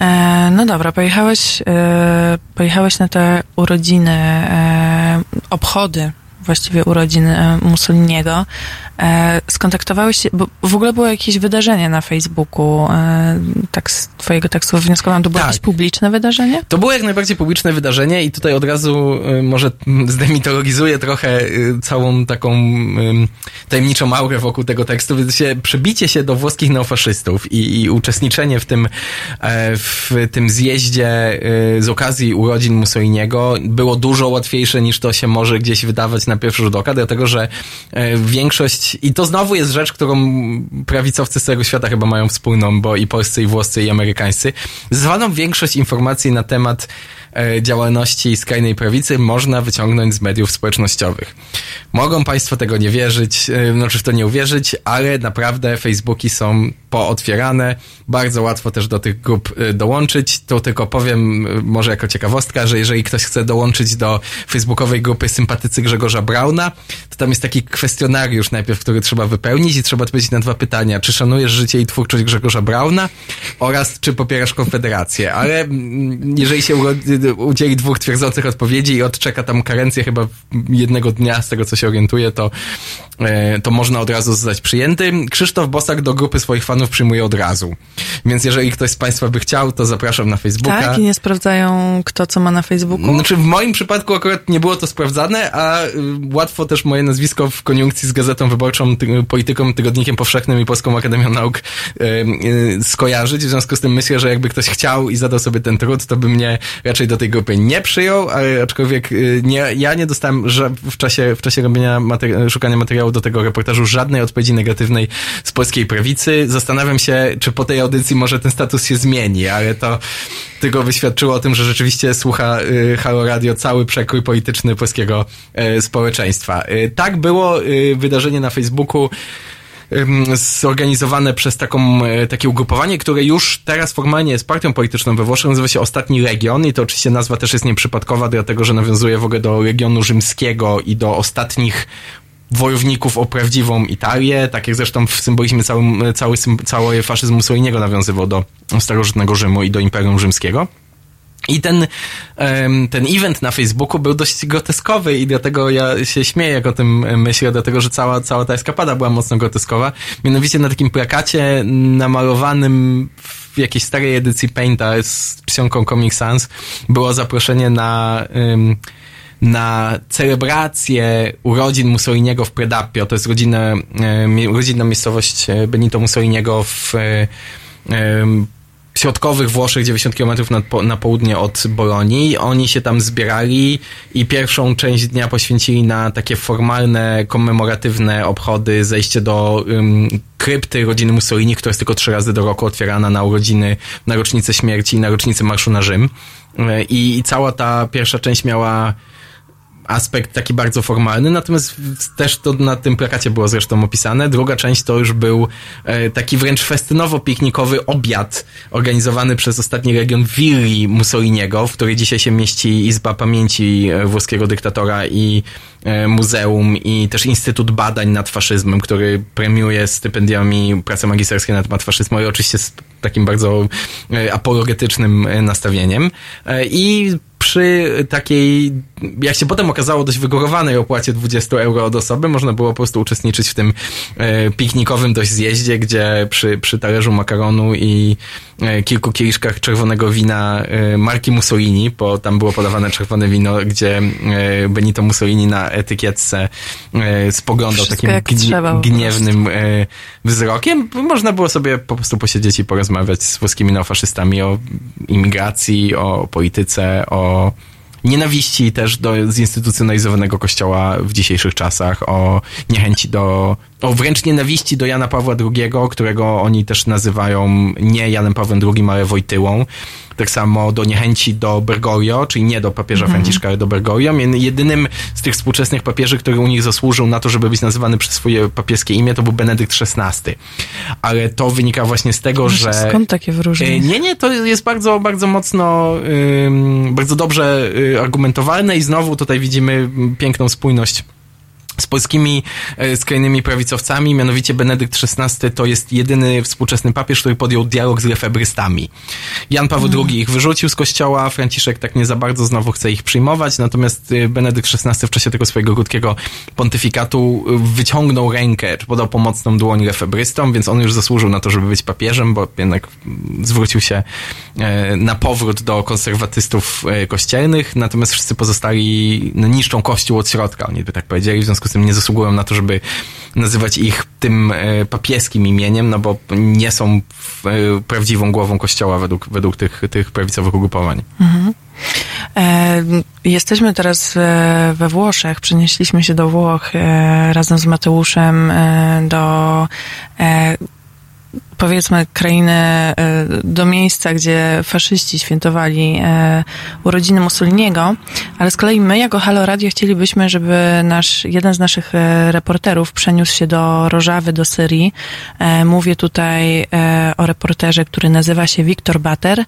E, no dobra, pojechałeś, e, pojechałeś na te urodziny, e, obchody właściwie urodzin e, Mussoliniego. E, skontaktowałeś się, bo w ogóle było jakieś wydarzenie na Facebooku, e, tak z twojego tekstu wnioskowałam, to było Tak. jakieś publiczne wydarzenie? To było jak najbardziej publiczne wydarzenie i tutaj od razu y, może zdemitologizuję trochę y, całą taką tajemniczą aurę wokół tego tekstu, więc się, przebicie się do włoskich neofaszystów i, i uczestniczenie w tym, w tym zjeździe y, z okazji urodzin Mussoliniego było dużo łatwiejsze niż to się może gdzieś wydawać na pierwszy rzut oka, dlatego że e, większość, i to znowu jest rzecz, którą prawicowcy z całego świata chyba mają wspólną, bo i polscy, i włoscy, i amerykańscy, zwaną większość informacji na temat działalności skrajnej prawicy można wyciągnąć z mediów społecznościowych. Mogą Państwo tego nie wierzyć, e, znaczy w to nie uwierzyć, ale naprawdę Facebooki są pootwierane, bardzo łatwo też do tych grup e, dołączyć. Tu tylko powiem, e, może jako ciekawostka, że jeżeli ktoś chce dołączyć do facebookowej grupy sympatycy Grzegorza Brauna, to tam jest taki kwestionariusz najpierw, który trzeba wypełnić i trzeba odpowiedzieć na dwa pytania. Czy szanujesz życie i twórczość Grzegorza Brauna oraz czy popierasz Konfederację? Ale mm, jeżeli się udzieli dwóch twierdzących odpowiedzi i odczeka tam karencję chyba jednego dnia, z tego co się orientuję, to, e, to można od razu zostać przyjęty. Krzysztof Bosak do grupy swoich fanów przyjmuje od razu. Więc jeżeli ktoś z Państwa by chciał, to zapraszam na Facebooka. Tak, i nie sprawdzają, kto co ma na Facebooku. Znaczy w moim przypadku akurat nie było to sprawdzane, a y, łatwo też moje nazwisko w koniunkcji z Gazetą Wyborczą, ty, Polityką, Tygodnikiem Powszechnym i Polską Akademią Nauk y, y, skojarzyć. W związku z tym myślę, że jakby ktoś chciał i zadał sobie ten trud, to by mnie raczej do tej grupy nie przyjął, aczkolwiek y, nie, ja nie dostałem w czasie, w czasie robienia szukania materiału do tego reportażu żadnej odpowiedzi negatywnej z polskiej prawicy. Zastanawiam się, czy po tej audycji może ten status się zmieni, ale to tylko wyświadczyło o tym, że rzeczywiście słucha y, Halo Radio cały przekrój polityczny polskiego y, społeczeństwa. Y, tak było y, wydarzenie na Facebooku zorganizowane przez taką, e, takie ugrupowanie, które już teraz formalnie jest partią polityczną we Włoszech, nazywa się Ostatni Region i to oczywiście nazwa też jest nieprzypadkowa, dlatego że nawiązuje w ogóle do regionu rzymskiego i do ostatnich wojowników o prawdziwą Italię, tak jak zresztą w symbolizmie całym, cały, sym- cały faszyzm Mussoliniego nawiązywał do starożytnego Rzymu i do Imperium Rzymskiego. I ten, ten event na Facebooku był dość groteskowy i dlatego ja się śmieję, jak o tym myślę, dlatego że cała, cała ta eskapada była mocno groteskowa. Mianowicie na takim plakacie namalowanym w jakiejś starej edycji Painta z psionką Comic Sans było zaproszenie na... na celebrację urodzin Mussoliniego w Predappio. To jest rodzinę, mi- rodzinna miejscowość e, Benito Mussoliniego w e, środkowych Włoszech, 90 km na, na południe od Bolonii. Oni się tam zbierali i pierwszą część dnia poświęcili na takie formalne, komemoratywne obchody, zejście do um, krypty rodziny Mussolini, która jest tylko trzy razy do roku otwierana na urodziny, na rocznicę śmierci i na rocznicę Marszu na Rzym. E, I, I cała ta pierwsza część miała aspekt taki bardzo formalny, natomiast też to na tym plakacie było zresztą opisane. Druga część to już był e, taki wręcz festynowo-piknikowy obiad organizowany przez ostatni region willi Mussoliniego, w której dzisiaj się mieści Izba Pamięci e, włoskiego dyktatora i e, muzeum i też Instytut Badań nad Faszyzmem, który premiuje stypendiami prace magisterskie na temat faszyzmu i oczywiście z takim bardzo apologetycznym nastawieniem. I przy takiej, jak się potem okazało, dość wygórowanej opłacie 20 euro od osoby, można było po prostu uczestniczyć w tym e, piknikowym dość zjeździe, gdzie przy, przy talerzu makaronu i e, kilku kieliszkach czerwonego wina e, marki Mussolini, bo tam było podawane czerwone wino, gdzie Benito Mussolini na etykietce spoglądał Wszystko takim po gniewnym wzrokiem. Można było sobie po prostu posiedzieć i porozmawiać z włoskimi neofaszystami o imigracji, o polityce, o nienawiści też do zinstytucjonalizowanego kościoła w dzisiejszych czasach, o niechęci do, o wręcz nienawiści do Jana Pawła II, którego oni też nazywają nie Janem Pawłem II, ale Wojtyłą. Tak samo do niechęci do Bergoglio, czyli nie do papieża Mhm. Franciszka, ale do Bergoglio. Jedynym z tych współczesnych papieży, który u nich zasłużył na to, żeby być nazywany przez swoje papieskie imię, to był Benedykt XVI. Ale to wynika właśnie z tego, że... Skąd takie E, wyróżnienie? Nie, nie, to jest bardzo, bardzo mocno, bardzo dobrze y, argumentowane i znowu tutaj widzimy piękną spójność z polskimi e, skrajnymi prawicowcami, mianowicie Benedykt XVI to jest jedyny współczesny papież, który podjął dialog z lefebrystami. Jan Paweł II ich wyrzucił z kościoła, Franciszek tak nie za bardzo znowu chce ich przyjmować, natomiast e, Benedykt XVI w czasie tego swojego krótkiego pontyfikatu e, wyciągnął rękę, czy podał pomocną dłoń lefebrystom, więc on już zasłużył na to, żeby być papieżem, bo jednak mm, zwrócił się na powrót do konserwatystów kościelnych, natomiast wszyscy pozostali no, niszczą kościół od środka, oni by tak powiedzieli, w związku z tym nie zasługują na to, żeby nazywać ich tym e, papieskim imieniem, no bo nie są e, prawdziwą głową kościoła według, według tych, tych prawicowych ugrupowań. Mhm. E, jesteśmy teraz e, we Włoszech, przenieśliśmy się do Włoch e, razem z Mateuszem e, do powiedzmy krainy, e, do miejsca, gdzie faszyści świętowali e, urodziny Mussoliniego, ale z kolei my jako Halo Radio chcielibyśmy, żeby nasz, jeden z naszych e, reporterów przeniósł się do Rożawy, do Syrii. Mówię tutaj o reporterze, który nazywa się Wiktor Bater.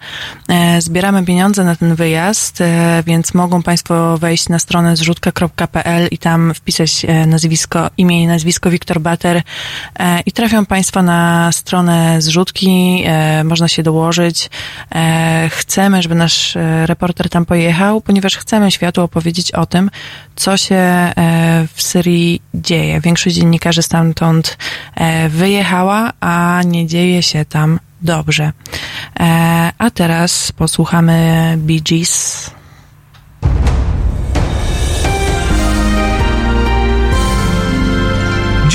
Zbieramy pieniądze na ten wyjazd, więc mogą Państwo wejść na stronę zrzutka.pl i tam wpisać nazwisko, imię i nazwisko Wiktor Bater i trafią Państwo na stronę zrzutki, e, można się dołożyć. E, Chcemy, żeby nasz e, reporter tam pojechał, ponieważ chcemy światu opowiedzieć o tym, co się e, w Syrii dzieje. Większość dziennikarzy stamtąd e, wyjechała, a nie dzieje się tam dobrze. E, a teraz posłuchamy Bee Gees.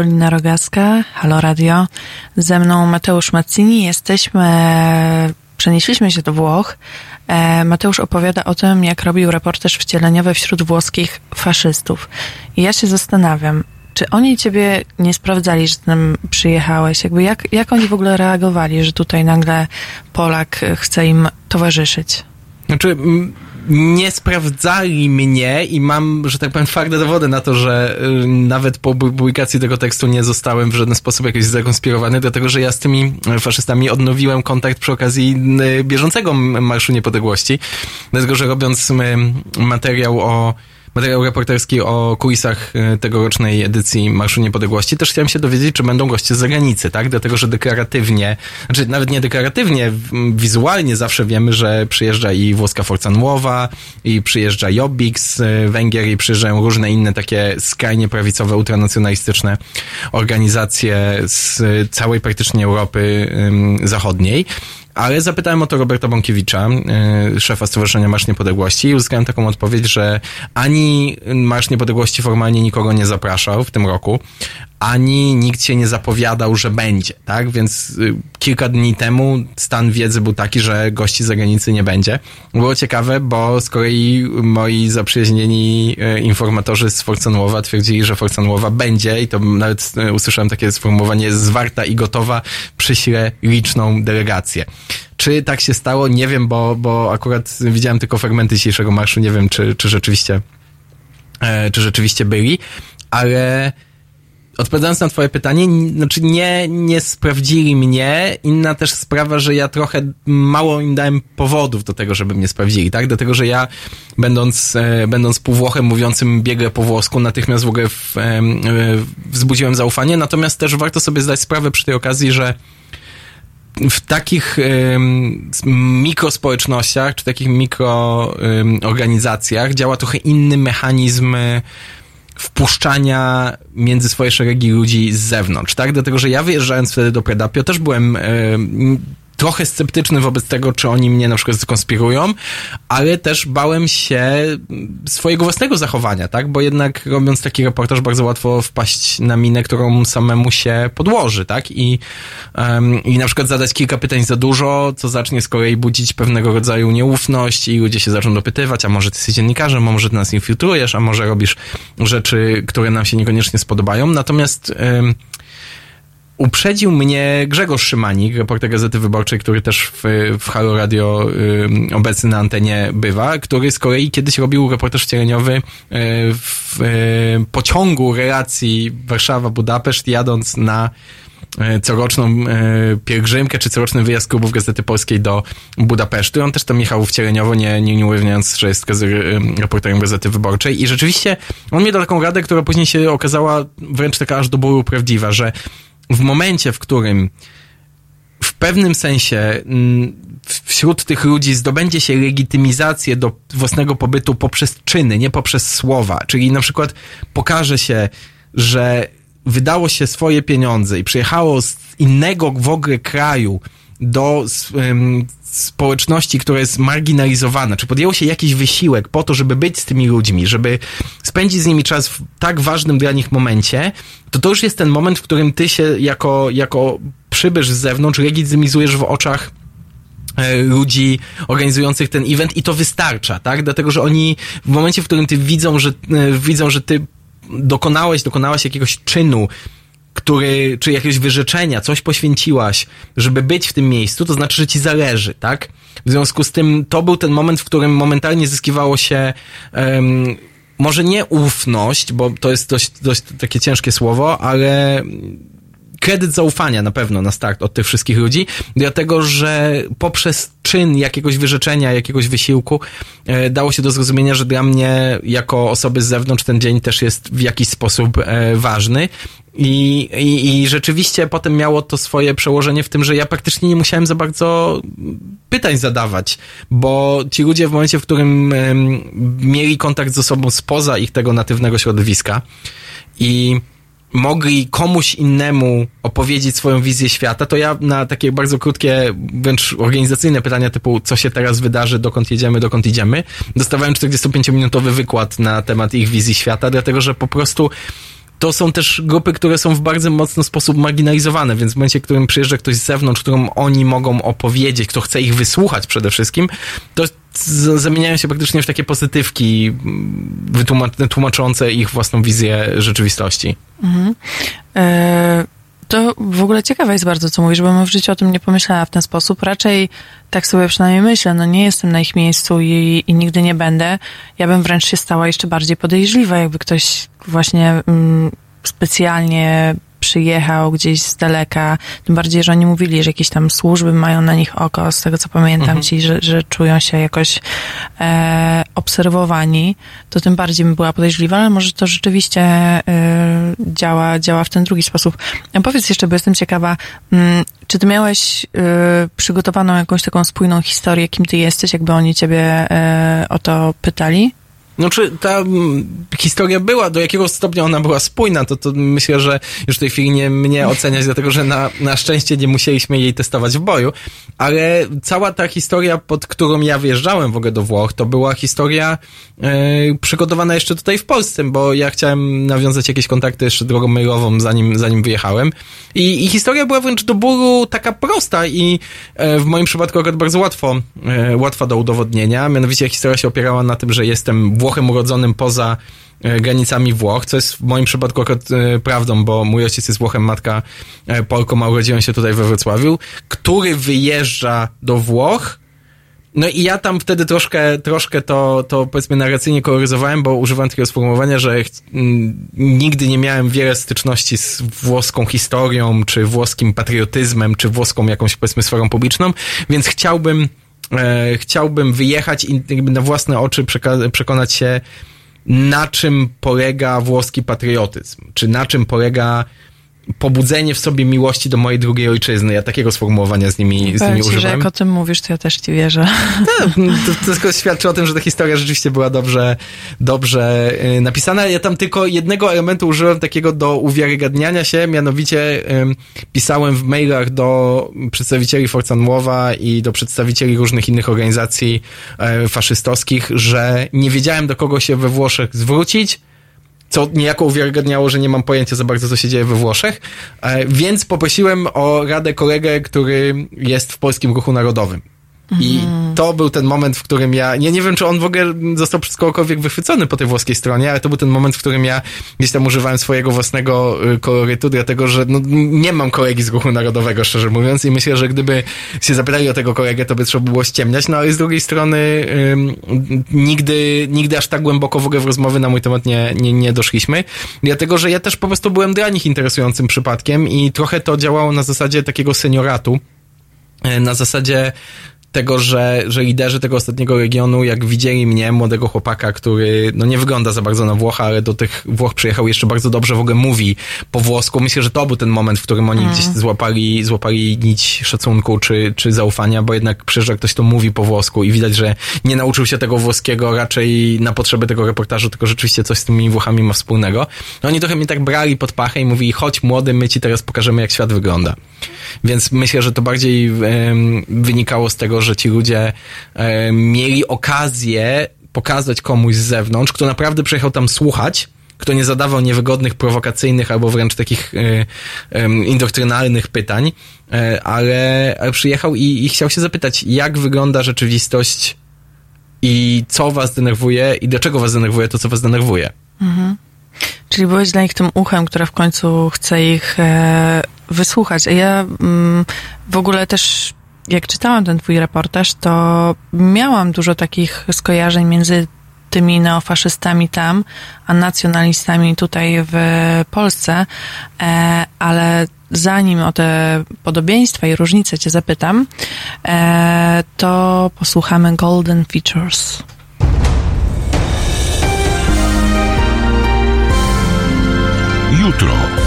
Karolina Rogaska, Halo Radio. Ze mną Mateusz Maccini. Jesteśmy, przenieśliśmy się do Włoch. E, Mateusz opowiada o tym, jak robił reportaż wcieleniowy wśród włoskich faszystów. I ja się zastanawiam, czy oni ciebie nie sprawdzali, że tam przyjechałeś? Jakby jak, jak oni w ogóle reagowali, że tutaj nagle Polak chce im towarzyszyć? Znaczy, nie sprawdzali mnie i mam, że tak powiem, twarde dowody na to, że y, nawet po pu- publikacji tego tekstu nie zostałem w żaden sposób jakoś zakonspirowany, dlatego że ja z tymi faszystami odnowiłem kontakt przy okazji y, bieżącego Marszu Niepodległości, dlatego że robiąc y, materiał o materiał reporterski o kulisach y, tegorocznej edycji Marszu Niepodległości, też chciałem się dowiedzieć, czy będą goście z zagranicy, tak? Dlatego, że deklaratywnie, znaczy nawet nie deklaratywnie, wizualnie zawsze wiemy, że przyjeżdża i włoska Forza Nuova, i przyjeżdża Jobbik z y, Węgier, i przyjeżdżają różne inne takie skrajnie prawicowe, ultranacjonalistyczne organizacje z całej praktycznie Europy Zachodniej. Ale zapytałem o to Roberta Bąkiewicza, y, szefa Stowarzyszenia Marsz Niepodległości i uzyskałem taką odpowiedź, że ani Marsz Niepodległości formalnie nikogo nie zapraszał w tym roku, ani nikt się nie zapowiadał, że będzie, tak? Więc y, kilka dni temu stan wiedzy był taki, że gości z zagranicy nie będzie. Było ciekawe, bo z kolei moi zaprzyjaźnieni y, informatorzy z Forcanułowa twierdzili, że Forcanułowa będzie i to nawet y, usłyszałem takie sformułowanie zwarta i gotowa, przyślę liczną delegację. Czy tak się stało? Nie wiem, bo, bo akurat widziałem tylko fragmenty dzisiejszego marszu, nie wiem, czy, czy rzeczywiście e, czy rzeczywiście byli, ale odpowiadając na twoje pytanie, znaczy nie, nie sprawdzili mnie. Inna też sprawa, że ja trochę mało im dałem powodów do tego, żeby mnie sprawdzili, tak? Dlatego, że ja będąc, e, będąc półwłochem mówiącym biegle po włosku, natychmiast w ogóle w, em, e, wzbudziłem zaufanie. Natomiast też warto sobie zdać sprawę przy tej okazji, że w takich ym, mikrospołecznościach, czy takich mikroorganizacjach działa trochę inny mechanizm y, wpuszczania między swoje szeregi ludzi z zewnątrz, tak? Dlatego, że ja wyjeżdżając wtedy do Predapio też byłem ym, trochę sceptyczny wobec tego, czy oni mnie na przykład skonspirują, ale też bałem się swojego własnego zachowania, tak? Bo jednak robiąc taki reportaż bardzo łatwo wpaść na minę, którą samemu się podłoży, tak? I, em, i na przykład zadać kilka pytań za dużo, co zacznie z kolei budzić pewnego rodzaju nieufność i ludzie się zaczną dopytywać, a może ty jesteś dziennikarzem, a może ty nas infiltrujesz, a może robisz rzeczy, które nam się niekoniecznie spodobają. Natomiast em, uprzedził mnie Grzegorz Szymanik, reporter Gazety Wyborczej, który też w, w Halo Radio ym, obecny na antenie bywa, który z kolei kiedyś robił reportaż wcieleniowy y, w y, pociągu relacji Warszawa-Budapeszt, jadąc na y, coroczną y, pielgrzymkę, czy coroczny wyjazd klubów Gazety Polskiej do Budapesztu. On też tam jechał wcieleniowo, nie, nie, nie ujawniając, że jest y, reporterem Gazety Wyborczej. I rzeczywiście on mi dał taką radę, która później się okazała wręcz taka aż do bólu prawdziwa, że w momencie, w którym w pewnym sensie mm, wśród tych ludzi zdobędzie się legitymizację do własnego pobytu poprzez czyny, nie poprzez słowa. Czyli na przykład pokaże się, że wydało się swoje pieniądze i przyjechało z innego w ogóle kraju do em, społeczności, która jest marginalizowana, czy podjęło się jakiś wysiłek po to, żeby być z tymi ludźmi, żeby spędzić z nimi czas w tak ważnym dla nich momencie, to to już jest ten moment, w którym ty się jako, jako przybysz z zewnątrz legitymizujesz w oczach e, ludzi organizujących ten event i to wystarcza, tak? Dlatego, że oni w momencie, w którym ty widzą, że, e, widzą, że ty dokonałeś, dokonałaś jakiegoś czynu, który, czy jakiegoś wyrzeczenia, coś poświęciłaś, żeby być w tym miejscu, to znaczy, że ci zależy, tak? W związku z tym to był ten moment, w którym momentalnie zyskiwało się em, może nie ufność, bo to jest dość, dość takie ciężkie słowo, ale kredyt zaufania na pewno na start od tych wszystkich ludzi, dlatego że poprzez czyn jakiegoś wyrzeczenia, jakiegoś wysiłku e, dało się do zrozumienia, że dla mnie jako osoby z zewnątrz ten dzień też jest w jakiś sposób e, ważny. I, i, I rzeczywiście potem miało to swoje przełożenie w tym, że ja praktycznie nie musiałem za bardzo pytań zadawać, bo ci ludzie w momencie, w którym mieli kontakt z osobą spoza ich tego natywnego środowiska i mogli komuś innemu opowiedzieć swoją wizję świata, to ja na takie bardzo krótkie, wręcz organizacyjne pytania typu, co się teraz wydarzy, dokąd jedziemy, dokąd idziemy, dostawałem 45-minutowy wykład na temat ich wizji świata, dlatego że po prostu to są też grupy, które są w bardzo mocny sposób marginalizowane, więc w momencie, w którym przyjeżdża ktoś z zewnątrz, którą oni mogą opowiedzieć, kto chce ich wysłuchać przede wszystkim, to zamieniają się praktycznie w takie pozytywki tłumaczące ich własną wizję rzeczywistości. Mhm. E, to w ogóle ciekawe jest bardzo, co mówisz, bo bym w życiu o tym nie pomyślała w ten sposób. Raczej tak sobie przynajmniej myślę, no nie jestem na ich miejscu i, i nigdy nie będę. Ja bym wręcz się stała jeszcze bardziej podejrzliwa, jakby ktoś właśnie mm, specjalnie przyjechał gdzieś z daleka, tym bardziej, że oni mówili, że jakieś tam służby mają na nich oko, z tego co pamiętam Mhm. ci, że, że czują się jakoś e, obserwowani, to tym bardziej bym była podejrzliwa, ale może to rzeczywiście e, działa, działa w ten drugi sposób. A powiedz jeszcze, bo jestem ciekawa, mm, czy ty miałeś e, przygotowaną jakąś taką spójną historię, kim ty jesteś, jakby oni ciebie e, o to pytali? Znaczy, ta mm, historia była, do jakiego stopnia ona była spójna, to, to myślę, że już w tej chwili nie mnie oceniać, dlatego że na, na szczęście nie musieliśmy jej testować w boju, ale cała ta historia, pod którą ja wjeżdżałem w ogóle do Włoch, to była historia e, przygotowana jeszcze tutaj w Polsce, bo ja chciałem nawiązać jakieś kontakty jeszcze drogą mailową, zanim, zanim wyjechałem. I, I historia była wręcz do bólu taka prosta i e, w moim przypadku akurat bardzo łatwo, e, łatwa do udowodnienia. Mianowicie historia się opierała na tym, że jestem Włochem urodzonym poza e, granicami Włoch, co jest w moim przypadku akurat e, prawdą, bo mój ojciec jest Włochem, matka e, Polką, a urodziłem się tutaj we Wrocławiu, który wyjeżdża do Włoch. No i ja tam wtedy troszkę, troszkę to, to powiedzmy narracyjnie koloryzowałem, bo używam takiego sformułowania, że nigdy nie miałem wiele styczności z włoską historią, czy włoskim patriotyzmem, czy włoską jakąś powiedzmy sferą publiczną, więc chciałbym, chciałbym wyjechać i na własne oczy przekonać się, na czym polega włoski patriotyzm, czy na czym polega pobudzenie w sobie miłości do mojej drugiej ojczyzny. Ja takiego sformułowania z nimi, z nimi ci, że używam. jak o tym mówisz, to ja też ci wierzę. Tak, to, to tylko świadczy o tym, że ta historia rzeczywiście była dobrze, dobrze y, napisana. Ja tam tylko jednego elementu użyłem takiego do uwiarygadniania się, mianowicie pisałem w mailach do przedstawicieli Forza Nuova i do przedstawicieli różnych innych organizacji e, faszystowskich, że nie wiedziałem do kogo się we Włoszech zwrócić, co niejako uwiarygadniało, że nie mam pojęcia za bardzo, co się dzieje we Włoszech, e, więc poprosiłem o radę kolegę, który jest w Polskim Ruchu Narodowym. I to był ten moment, w którym ja, ja nie wiem, czy on w ogóle został przez kogokolwiek wychwycony po tej włoskiej stronie, ale to był ten moment, w którym ja gdzieś tam używałem swojego własnego y, kolorytu, dlatego że no, nie mam kolegi z ruchu narodowego, szczerze mówiąc, i myślę, że gdyby się zapytali o tego kolegę, to by trzeba było ściemniać, no ale z drugiej strony ym, nigdy, nigdy aż tak głęboko w ogóle w rozmowy na mój temat nie, nie, nie doszliśmy, dlatego że ja też po prostu byłem dla nich interesującym przypadkiem i trochę to działało na zasadzie takiego senioratu, E, na zasadzie tego, że, że liderzy tego ostatniego regionu, jak widzieli mnie, młodego chłopaka, który no nie wygląda za bardzo na Włocha, ale do tych Włoch przyjechał jeszcze bardzo dobrze w ogóle mówi po włosku. Myślę, że to był ten moment, w którym oni Mm. gdzieś złapali, złapali nić szacunku czy, czy zaufania, bo jednak przyjeżdża ktoś, kto mówi po włosku i widać, że nie nauczył się tego włoskiego raczej na potrzeby tego reportażu, tylko rzeczywiście coś z tymi Włochami ma wspólnego. No oni trochę mnie tak brali pod pachę i mówili, chodź młody, my ci teraz pokażemy, jak świat wygląda. Więc myślę, że to bardziej em, wynikało z tego, że ci ludzie em, mieli okazję pokazać komuś z zewnątrz, kto naprawdę przyjechał tam słuchać, kto nie zadawał niewygodnych, prowokacyjnych albo wręcz takich e, indoktrynalnych pytań, e, ale, ale przyjechał i, i chciał się zapytać, jak wygląda rzeczywistość i co was denerwuje i dlaczego was denerwuje to, co was denerwuje. Mhm. Czyli byłeś dla nich tym uchem, które w końcu chce ich e, wysłuchać. A ja mm, w ogóle też, jak czytałam ten twój reportaż, to miałam dużo takich skojarzeń między tymi neofaszystami tam, a nacjonalistami tutaj w Polsce, e, ale zanim o te podobieństwa i różnice cię zapytam, e, to posłuchamy Golden Features. Jutro.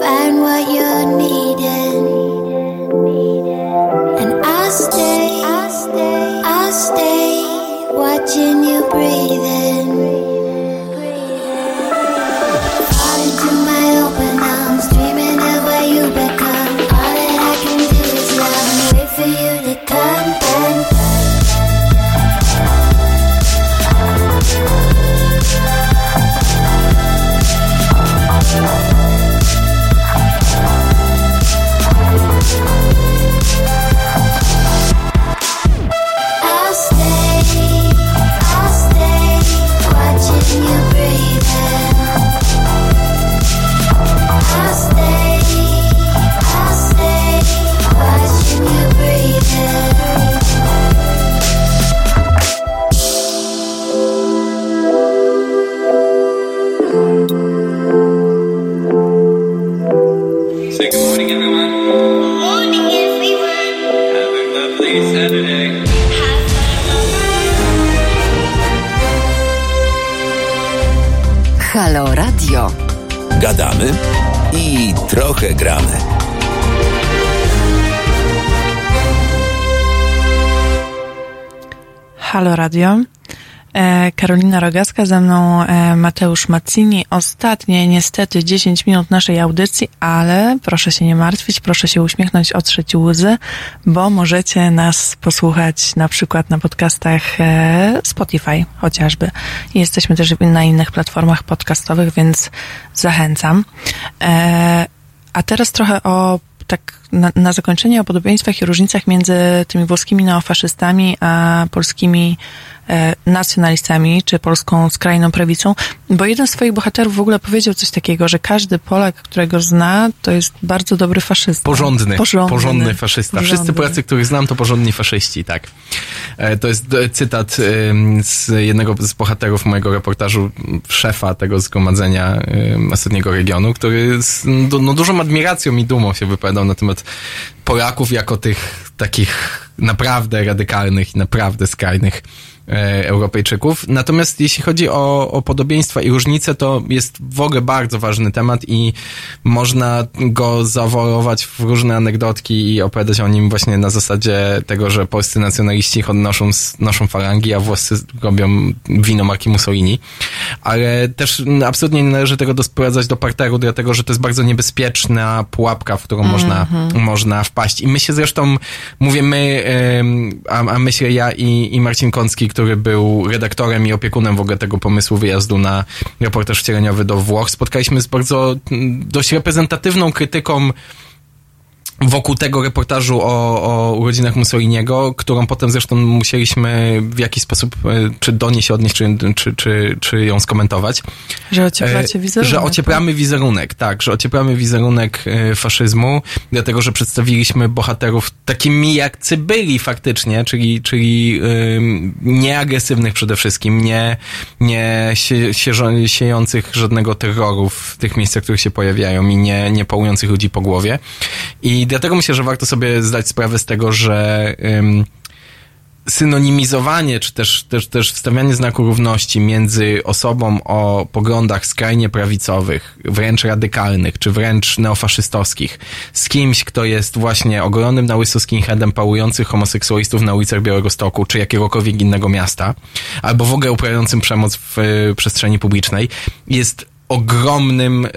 Find what you're needing. Trochę gramy. Halo Radio. E, Karolina Rogacka, ze mną e, Mateusz Maccini. Ostatnie niestety 10 minut naszej audycji, ale proszę się nie martwić, proszę się uśmiechnąć, otrzeć łzy, bo możecie nas posłuchać na przykład na podcastach e, Spotify chociażby. Jesteśmy też na innych platformach podcastowych, więc zachęcam. A teraz trochę o tak na, na zakończenie o podobieństwach i różnicach między tymi włoskimi neofaszystami a polskimi nacjonalistami, czy polską skrajną prawicą, bo jeden z swoich bohaterów w ogóle powiedział coś takiego, że każdy Polak, którego zna, to jest bardzo dobry faszysta. Porządny, Porządny, porządny, faszysta. Wszyscy Porządny. Polacy, których znam, to porządni faszyści, tak. E, To jest e, cytat z jednego z bohaterów mojego reportażu, szefa tego zgromadzenia ostatniego regionu, który z no, dużą admiracją i dumą się wypowiadał na temat Polaków jako tych takich naprawdę radykalnych i naprawdę skrajnych e, Europejczyków. Natomiast jeśli chodzi o, o podobieństwa i różnice, to jest w ogóle bardzo ważny temat i można go zawolować w różne anegdotki i opowiadać o nim właśnie na zasadzie tego, że polscy nacjonaliści odnoszą noszą falangi, a włoscy robią wino marki Mussolini. Ale też absolutnie nie należy tego sprowadzać do parteru, dlatego że to jest bardzo niebezpieczna pułapka, w którą można, Mhm. można wpaść. I my się zresztą, mówię my, a, a myślę ja i, i Marcin Kącki, który był redaktorem i opiekunem w ogóle tego pomysłu wyjazdu na reportaż wcieleniowy do Włoch, spotkaliśmy z bardzo mm, dość reprezentatywną krytyką wokół tego reportażu o, o urodzinach Mussoliniego, którą potem zresztą musieliśmy w jakiś sposób e, czy do niej się odnieść, czy, czy, czy, czy ją skomentować. Że ocieplacie E, wizerunek. Że ocieplamy wizerunek, tak, że ocieplamy wizerunek e, faszyzmu, dlatego że przedstawiliśmy bohaterów takimi jakcy byli faktycznie, czyli, czyli nieagresywnych przede wszystkim, nie, nie sie, sieżo- siejących żadnego terroru w tych miejscach, w których się pojawiają i nie, nie pałujących ludzi po głowie. I dlatego myślę, że warto sobie zdać sprawę z tego, że ym, synonimizowanie, czy też, też, też wstawianie znaku równości między osobą o poglądach skrajnie prawicowych, wręcz radykalnych, czy wręcz neofaszystowskich, z kimś, kto jest właśnie ogolonym na łyso skinheadem pałujących homoseksualistów na ulicach Białegostoku, czy jakiegokolwiek innego miasta, albo w ogóle uprawiającym przemoc w y, przestrzeni publicznej, jest ogromnym e,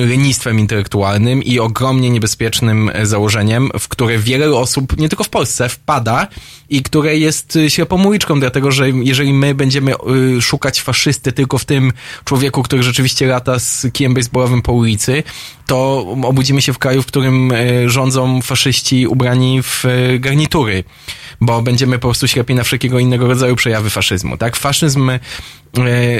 lenistwem intelektualnym i ogromnie niebezpiecznym e, założeniem, w które wiele osób, nie tylko w Polsce, wpada i które jest y, ślepą uliczką, dlatego że jeżeli my będziemy y, szukać faszysty tylko w tym człowieku, który rzeczywiście lata z kijem baseballowym po ulicy, to obudzimy się w kraju, w którym y, rządzą faszyści ubrani w y, garnitury, bo będziemy po prostu ślepi na wszelkiego innego rodzaju przejawy faszyzmu, tak? Faszyzm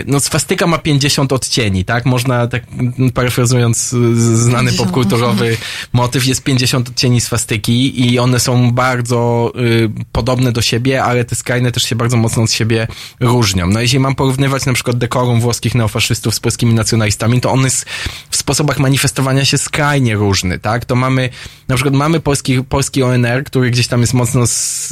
no swastyka ma 50 odcieni, tak? Można, tak m, parafrazując znany 50. popkulturowy motyw, jest 50 odcieni swastyki i one są bardzo y, podobne do siebie, ale te skrajne też się bardzo mocno od siebie różnią. No jeśli mam porównywać na przykład dekorum włoskich neofaszystów z polskimi nacjonalistami, to one s- w sposobach manifestowania się skrajnie różny, tak? To mamy, na przykład mamy polski, polski ONR, który gdzieś tam jest mocno z,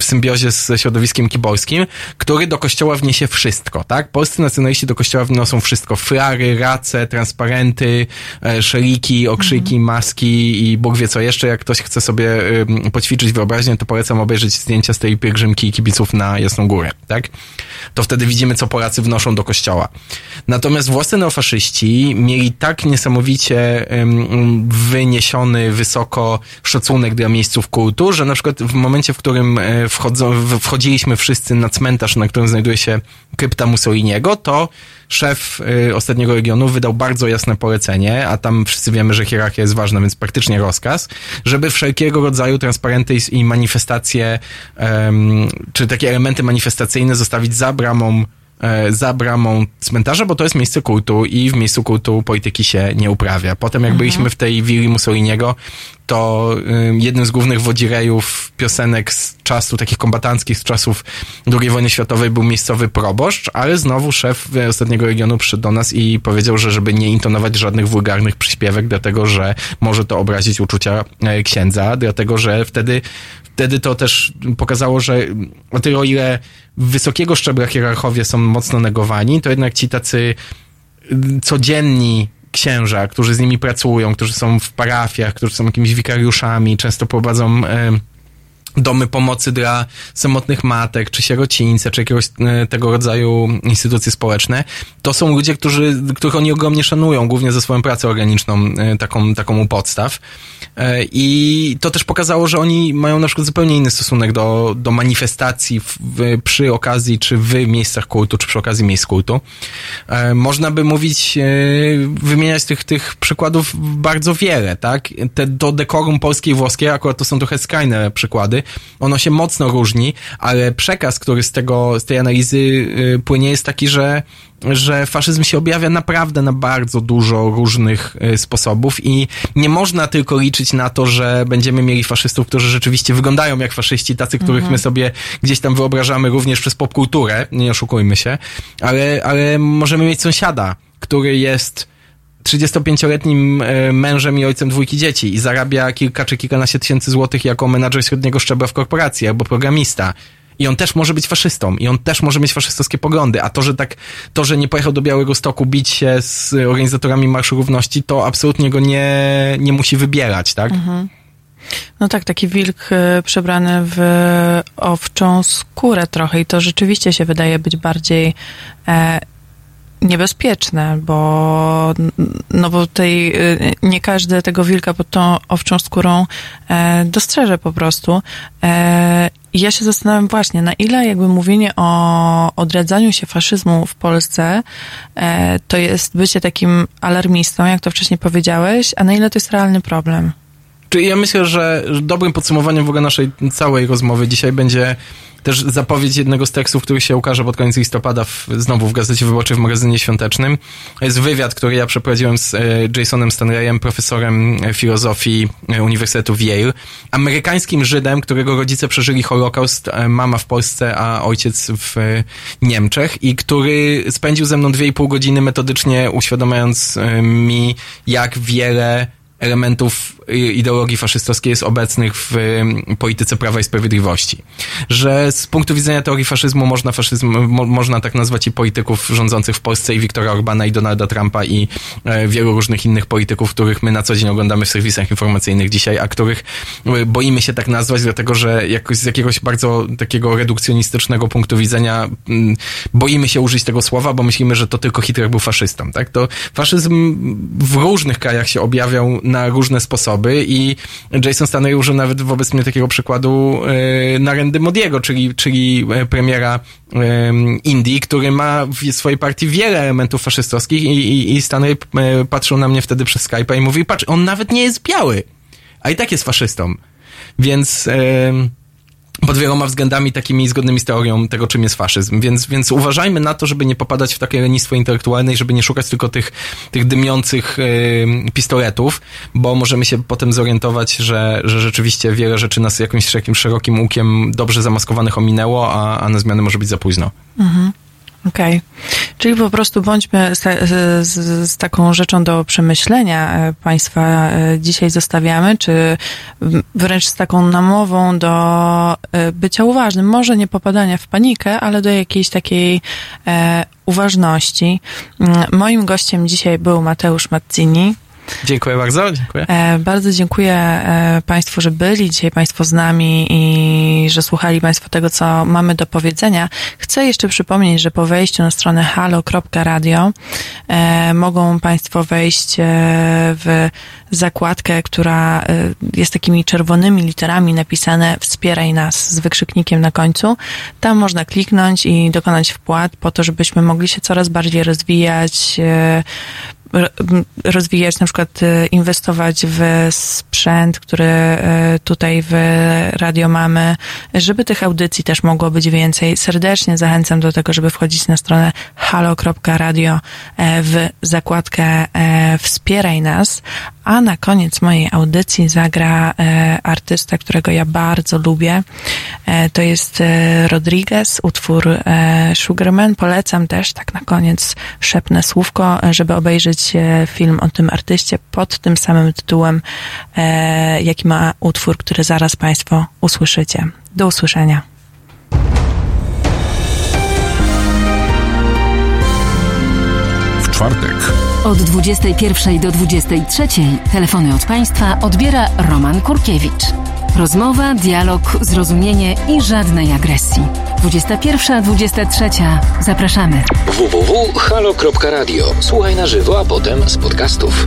w symbiozie ze środowiskiem kibolskim, który do kościoła wniesie wszystko, tak? Polscy nacjonaliści do kościoła wniosą wszystko. Flary, race, transparenty, e, szeliki, okrzyki, maski i Bóg wie co jeszcze. Jak ktoś chce sobie poćwiczyć wyobraźnię, to polecam obejrzeć zdjęcia z tej pielgrzymki kibiców na Jasną Górę, tak? To wtedy widzimy, co Polacy wnoszą do kościoła. Natomiast włoscy neofaszyści mieli tak niesamowicie wyniesiony wysoko szacunek dla miejsców kultu, że na przykład w momencie, w którym e, wchodzą, wchodziliśmy wszyscy na cmentarz, na którym znajduje się krypta Mussoliniego, to szef y, ostatniego regionu wydał bardzo jasne polecenie, a tam wszyscy wiemy, że hierarchia jest ważna, więc praktycznie rozkaz, żeby wszelkiego rodzaju transparenty i, manifestacje, czy takie elementy manifestacyjne zostawić za bramą e, za bramą cmentarza, bo to jest miejsce kultu i w miejscu kultu polityki się nie uprawia. Potem jak byliśmy w tej willi Mussoliniego, to ym, jednym z głównych wodzirejów piosenek z czasu, takich kombatanckich, z czasów II wojny światowej był miejscowy proboszcz, ale znowu szef e, ostatniego regionu przyszedł do nas i powiedział, że żeby nie intonować żadnych wulgarnych przyśpiewek, dlatego że może to obrazić uczucia e, księdza, dlatego że wtedy wtedy to też pokazało, że o tyle o ile wysokiego szczebla hierarchowie są mocno negowani, to jednak ci tacy y, codzienni księża, którzy z nimi pracują, którzy są w parafiach, którzy są jakimiś wikariuszami, często prowadzą domy pomocy dla samotnych matek, czy sierocińce, czy jakiegoś e, tego rodzaju instytucje społeczne, to są ludzie, którzy, których oni ogromnie szanują, głównie za swoją pracę organiczną, e, taką, taką u podstaw. E, I to też pokazało, że oni mają na przykład zupełnie inny stosunek do, do manifestacji w, przy okazji, czy w miejscach kultu, czy przy okazji miejsc kultu. Można by mówić, wymieniać tych, tych przykładów bardzo wiele, tak? Te do dekorum polskie i włoskie, akurat to są trochę skrajne przykłady. Ono się mocno różni, ale przekaz, który z tego, z tej analizy y, płynie jest taki, że że faszyzm się objawia naprawdę na bardzo dużo różnych y, sposobów i nie można tylko liczyć na to, że będziemy mieli faszystów, którzy rzeczywiście wyglądają jak faszyści, tacy, których Mhm. my sobie gdzieś tam wyobrażamy również przez popkulturę, nie oszukujmy się, ale, ale możemy mieć sąsiada, który jest 35-letnim e, mężem i ojcem dwójki dzieci i zarabia kilka czy kilkanaście tysięcy złotych jako menadżer średniego szczebla w korporacji albo programista. I on też może być faszystą, i on też może mieć faszystowskie poglądy, a to, że tak, to, że nie pojechał do Białego Stoku bić się z organizatorami Marszu Równości, to absolutnie go nie, nie musi wybierać, tak? Mhm. No tak, taki wilk e, przebrany w owczą skórę trochę i to rzeczywiście się wydaje być bardziej e, niebezpieczne, bo no bo tej, e, nie każdy tego wilka pod tą owczą skórą e, dostrzeże po prostu. E, ja się zastanawiam właśnie, na ile jakby mówienie o odradzaniu się faszyzmu w Polsce e, to jest bycie takim alarmistą, jak to wcześniej powiedziałeś, a na ile to jest realny problem? Czyli ja myślę, że dobrym podsumowaniem w ogóle naszej całej rozmowy dzisiaj będzie też zapowiedź jednego z tekstów, który się ukaże pod koniec listopada w, znowu w Gazecie Wyborczej w magazynie świątecznym. Jest wywiad, który ja przeprowadziłem z e, Jasonem Stanleyem, profesorem e, filozofii e, Uniwersytetu w Yale, amerykańskim Żydem, którego rodzice przeżyli Holokaust, mama w Polsce, a ojciec w Niemczech i który spędził ze mną dwie i pół godziny metodycznie uświadamiając mi, jak wiele elementów ideologii faszystowskiej jest obecnych w polityce Prawa i Sprawiedliwości. Że z punktu widzenia teorii faszyzmu można faszyzm, mo, można tak nazwać i polityków rządzących w Polsce i Viktora Orbana i Donalda Trumpa i e, wielu różnych innych polityków, których my na co dzień oglądamy w serwisach informacyjnych dzisiaj, a których y, boimy się tak nazwać, dlatego że jakoś z jakiegoś bardzo takiego redukcjonistycznego punktu widzenia boimy się użyć tego słowa, bo myślimy, że to tylko Hitler był faszystą, tak? To faszyzm w różnych krajach się objawiał na różne sposoby i Jason Stanley użył nawet wobec mnie takiego przykładu e, Narendy Modiego, czyli, czyli e, premiera e, Indii, który ma w swojej partii wiele elementów faszystowskich i, i, i Stanley e, patrzył na mnie wtedy przez Skype'a i mówi, patrz, on nawet nie jest biały, a i tak jest faszystą. Więc... E, pod wieloma względami takimi zgodnymi z teorią tego, czym jest faszyzm. Więc, więc uważajmy na to, żeby nie popadać w takie lenistwo intelektualne i żeby nie szukać tylko tych, tych dymiących y, pistoletów, bo możemy się potem zorientować, że, że rzeczywiście wiele rzeczy nas jakimś takim szerokim łukiem dobrze zamaskowanych ominęło, a, a na zmiany może być za późno. Mhm. Okej. Czyli po prostu bądźmy z, z, z taką rzeczą do przemyślenia e, Państwa e, dzisiaj zostawiamy, czy wręcz z taką namową do e, bycia uważnym. Może nie popadania w panikę, ale do jakiejś takiej e, uważności. Moim gościem dzisiaj był Mateusz Mazzini. Dziękuję bardzo, dziękuję. E, bardzo dziękuję e, Państwu, że byli dzisiaj Państwo z nami i że słuchali Państwo tego, co mamy do powiedzenia. Chcę jeszcze przypomnieć, że po wejściu na stronę halo.radio e, mogą Państwo wejść e, w zakładkę, która e, jest takimi czerwonymi literami napisane Wspieraj nas z wykrzyknikiem na końcu. Tam można kliknąć i dokonać wpłat po to, żebyśmy mogli się coraz bardziej rozwijać, e, rozwijać, na przykład e, inwestować w sprzęt, który e, tutaj w radio mamy, żeby tych audycji też mogło być więcej. Serdecznie zachęcam do tego, żeby wchodzić na stronę halo.radio e, w zakładkę e, Wspieraj nas, a na koniec mojej audycji zagra e, artysta, którego ja bardzo lubię. E, to jest e, Rodriguez, utwór e, Sugarman. Polecam też, tak na koniec szepnę słówko, żeby obejrzeć e, film o tym artyście pod tym samym tytułem, e, jaki ma utwór, który zaraz Państwo usłyszycie. Do usłyszenia. W czwartek Od 21 do 23 telefony od Państwa odbiera Roman Kurkiewicz. Rozmowa, dialog, zrozumienie i żadnej agresji. 21-23. Zapraszamy. www.halo.radio. Słuchaj na żywo, a potem z podcastów.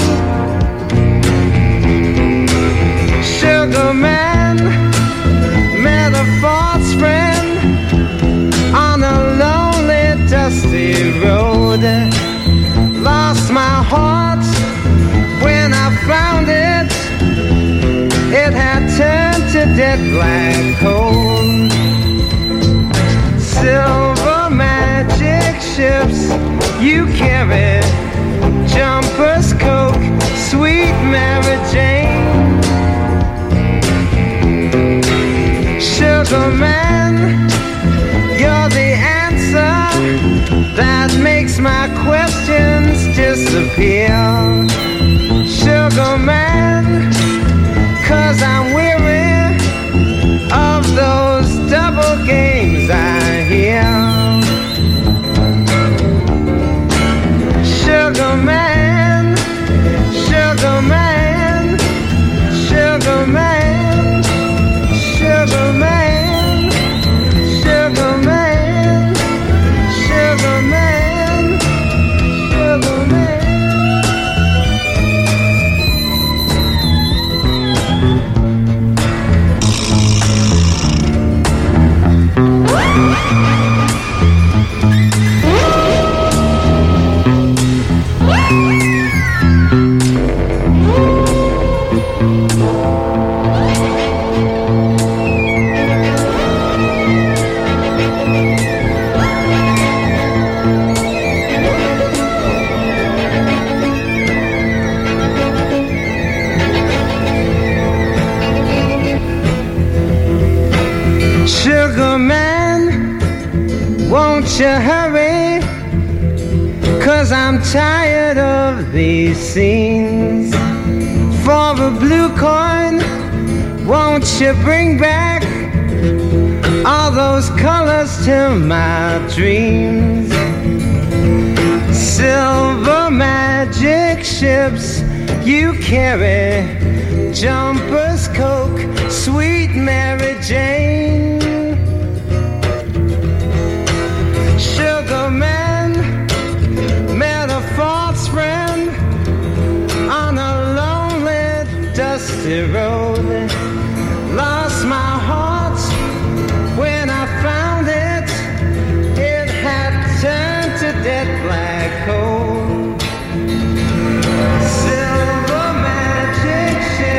Sugar man, met a false friend on a lonely, dusty road. Lost my heart when I found it. It had turned to dead black coal. Silver magic ships you carry, jumpers, coke, sweet Mary Jane. Sugar man, you're the answer that makes my questions disappear. Sugar man, cause I'm weary of those double games scenes. For a blue coin, won't you bring back all those colors to my dreams? Silver magic ships you carry, jumpers,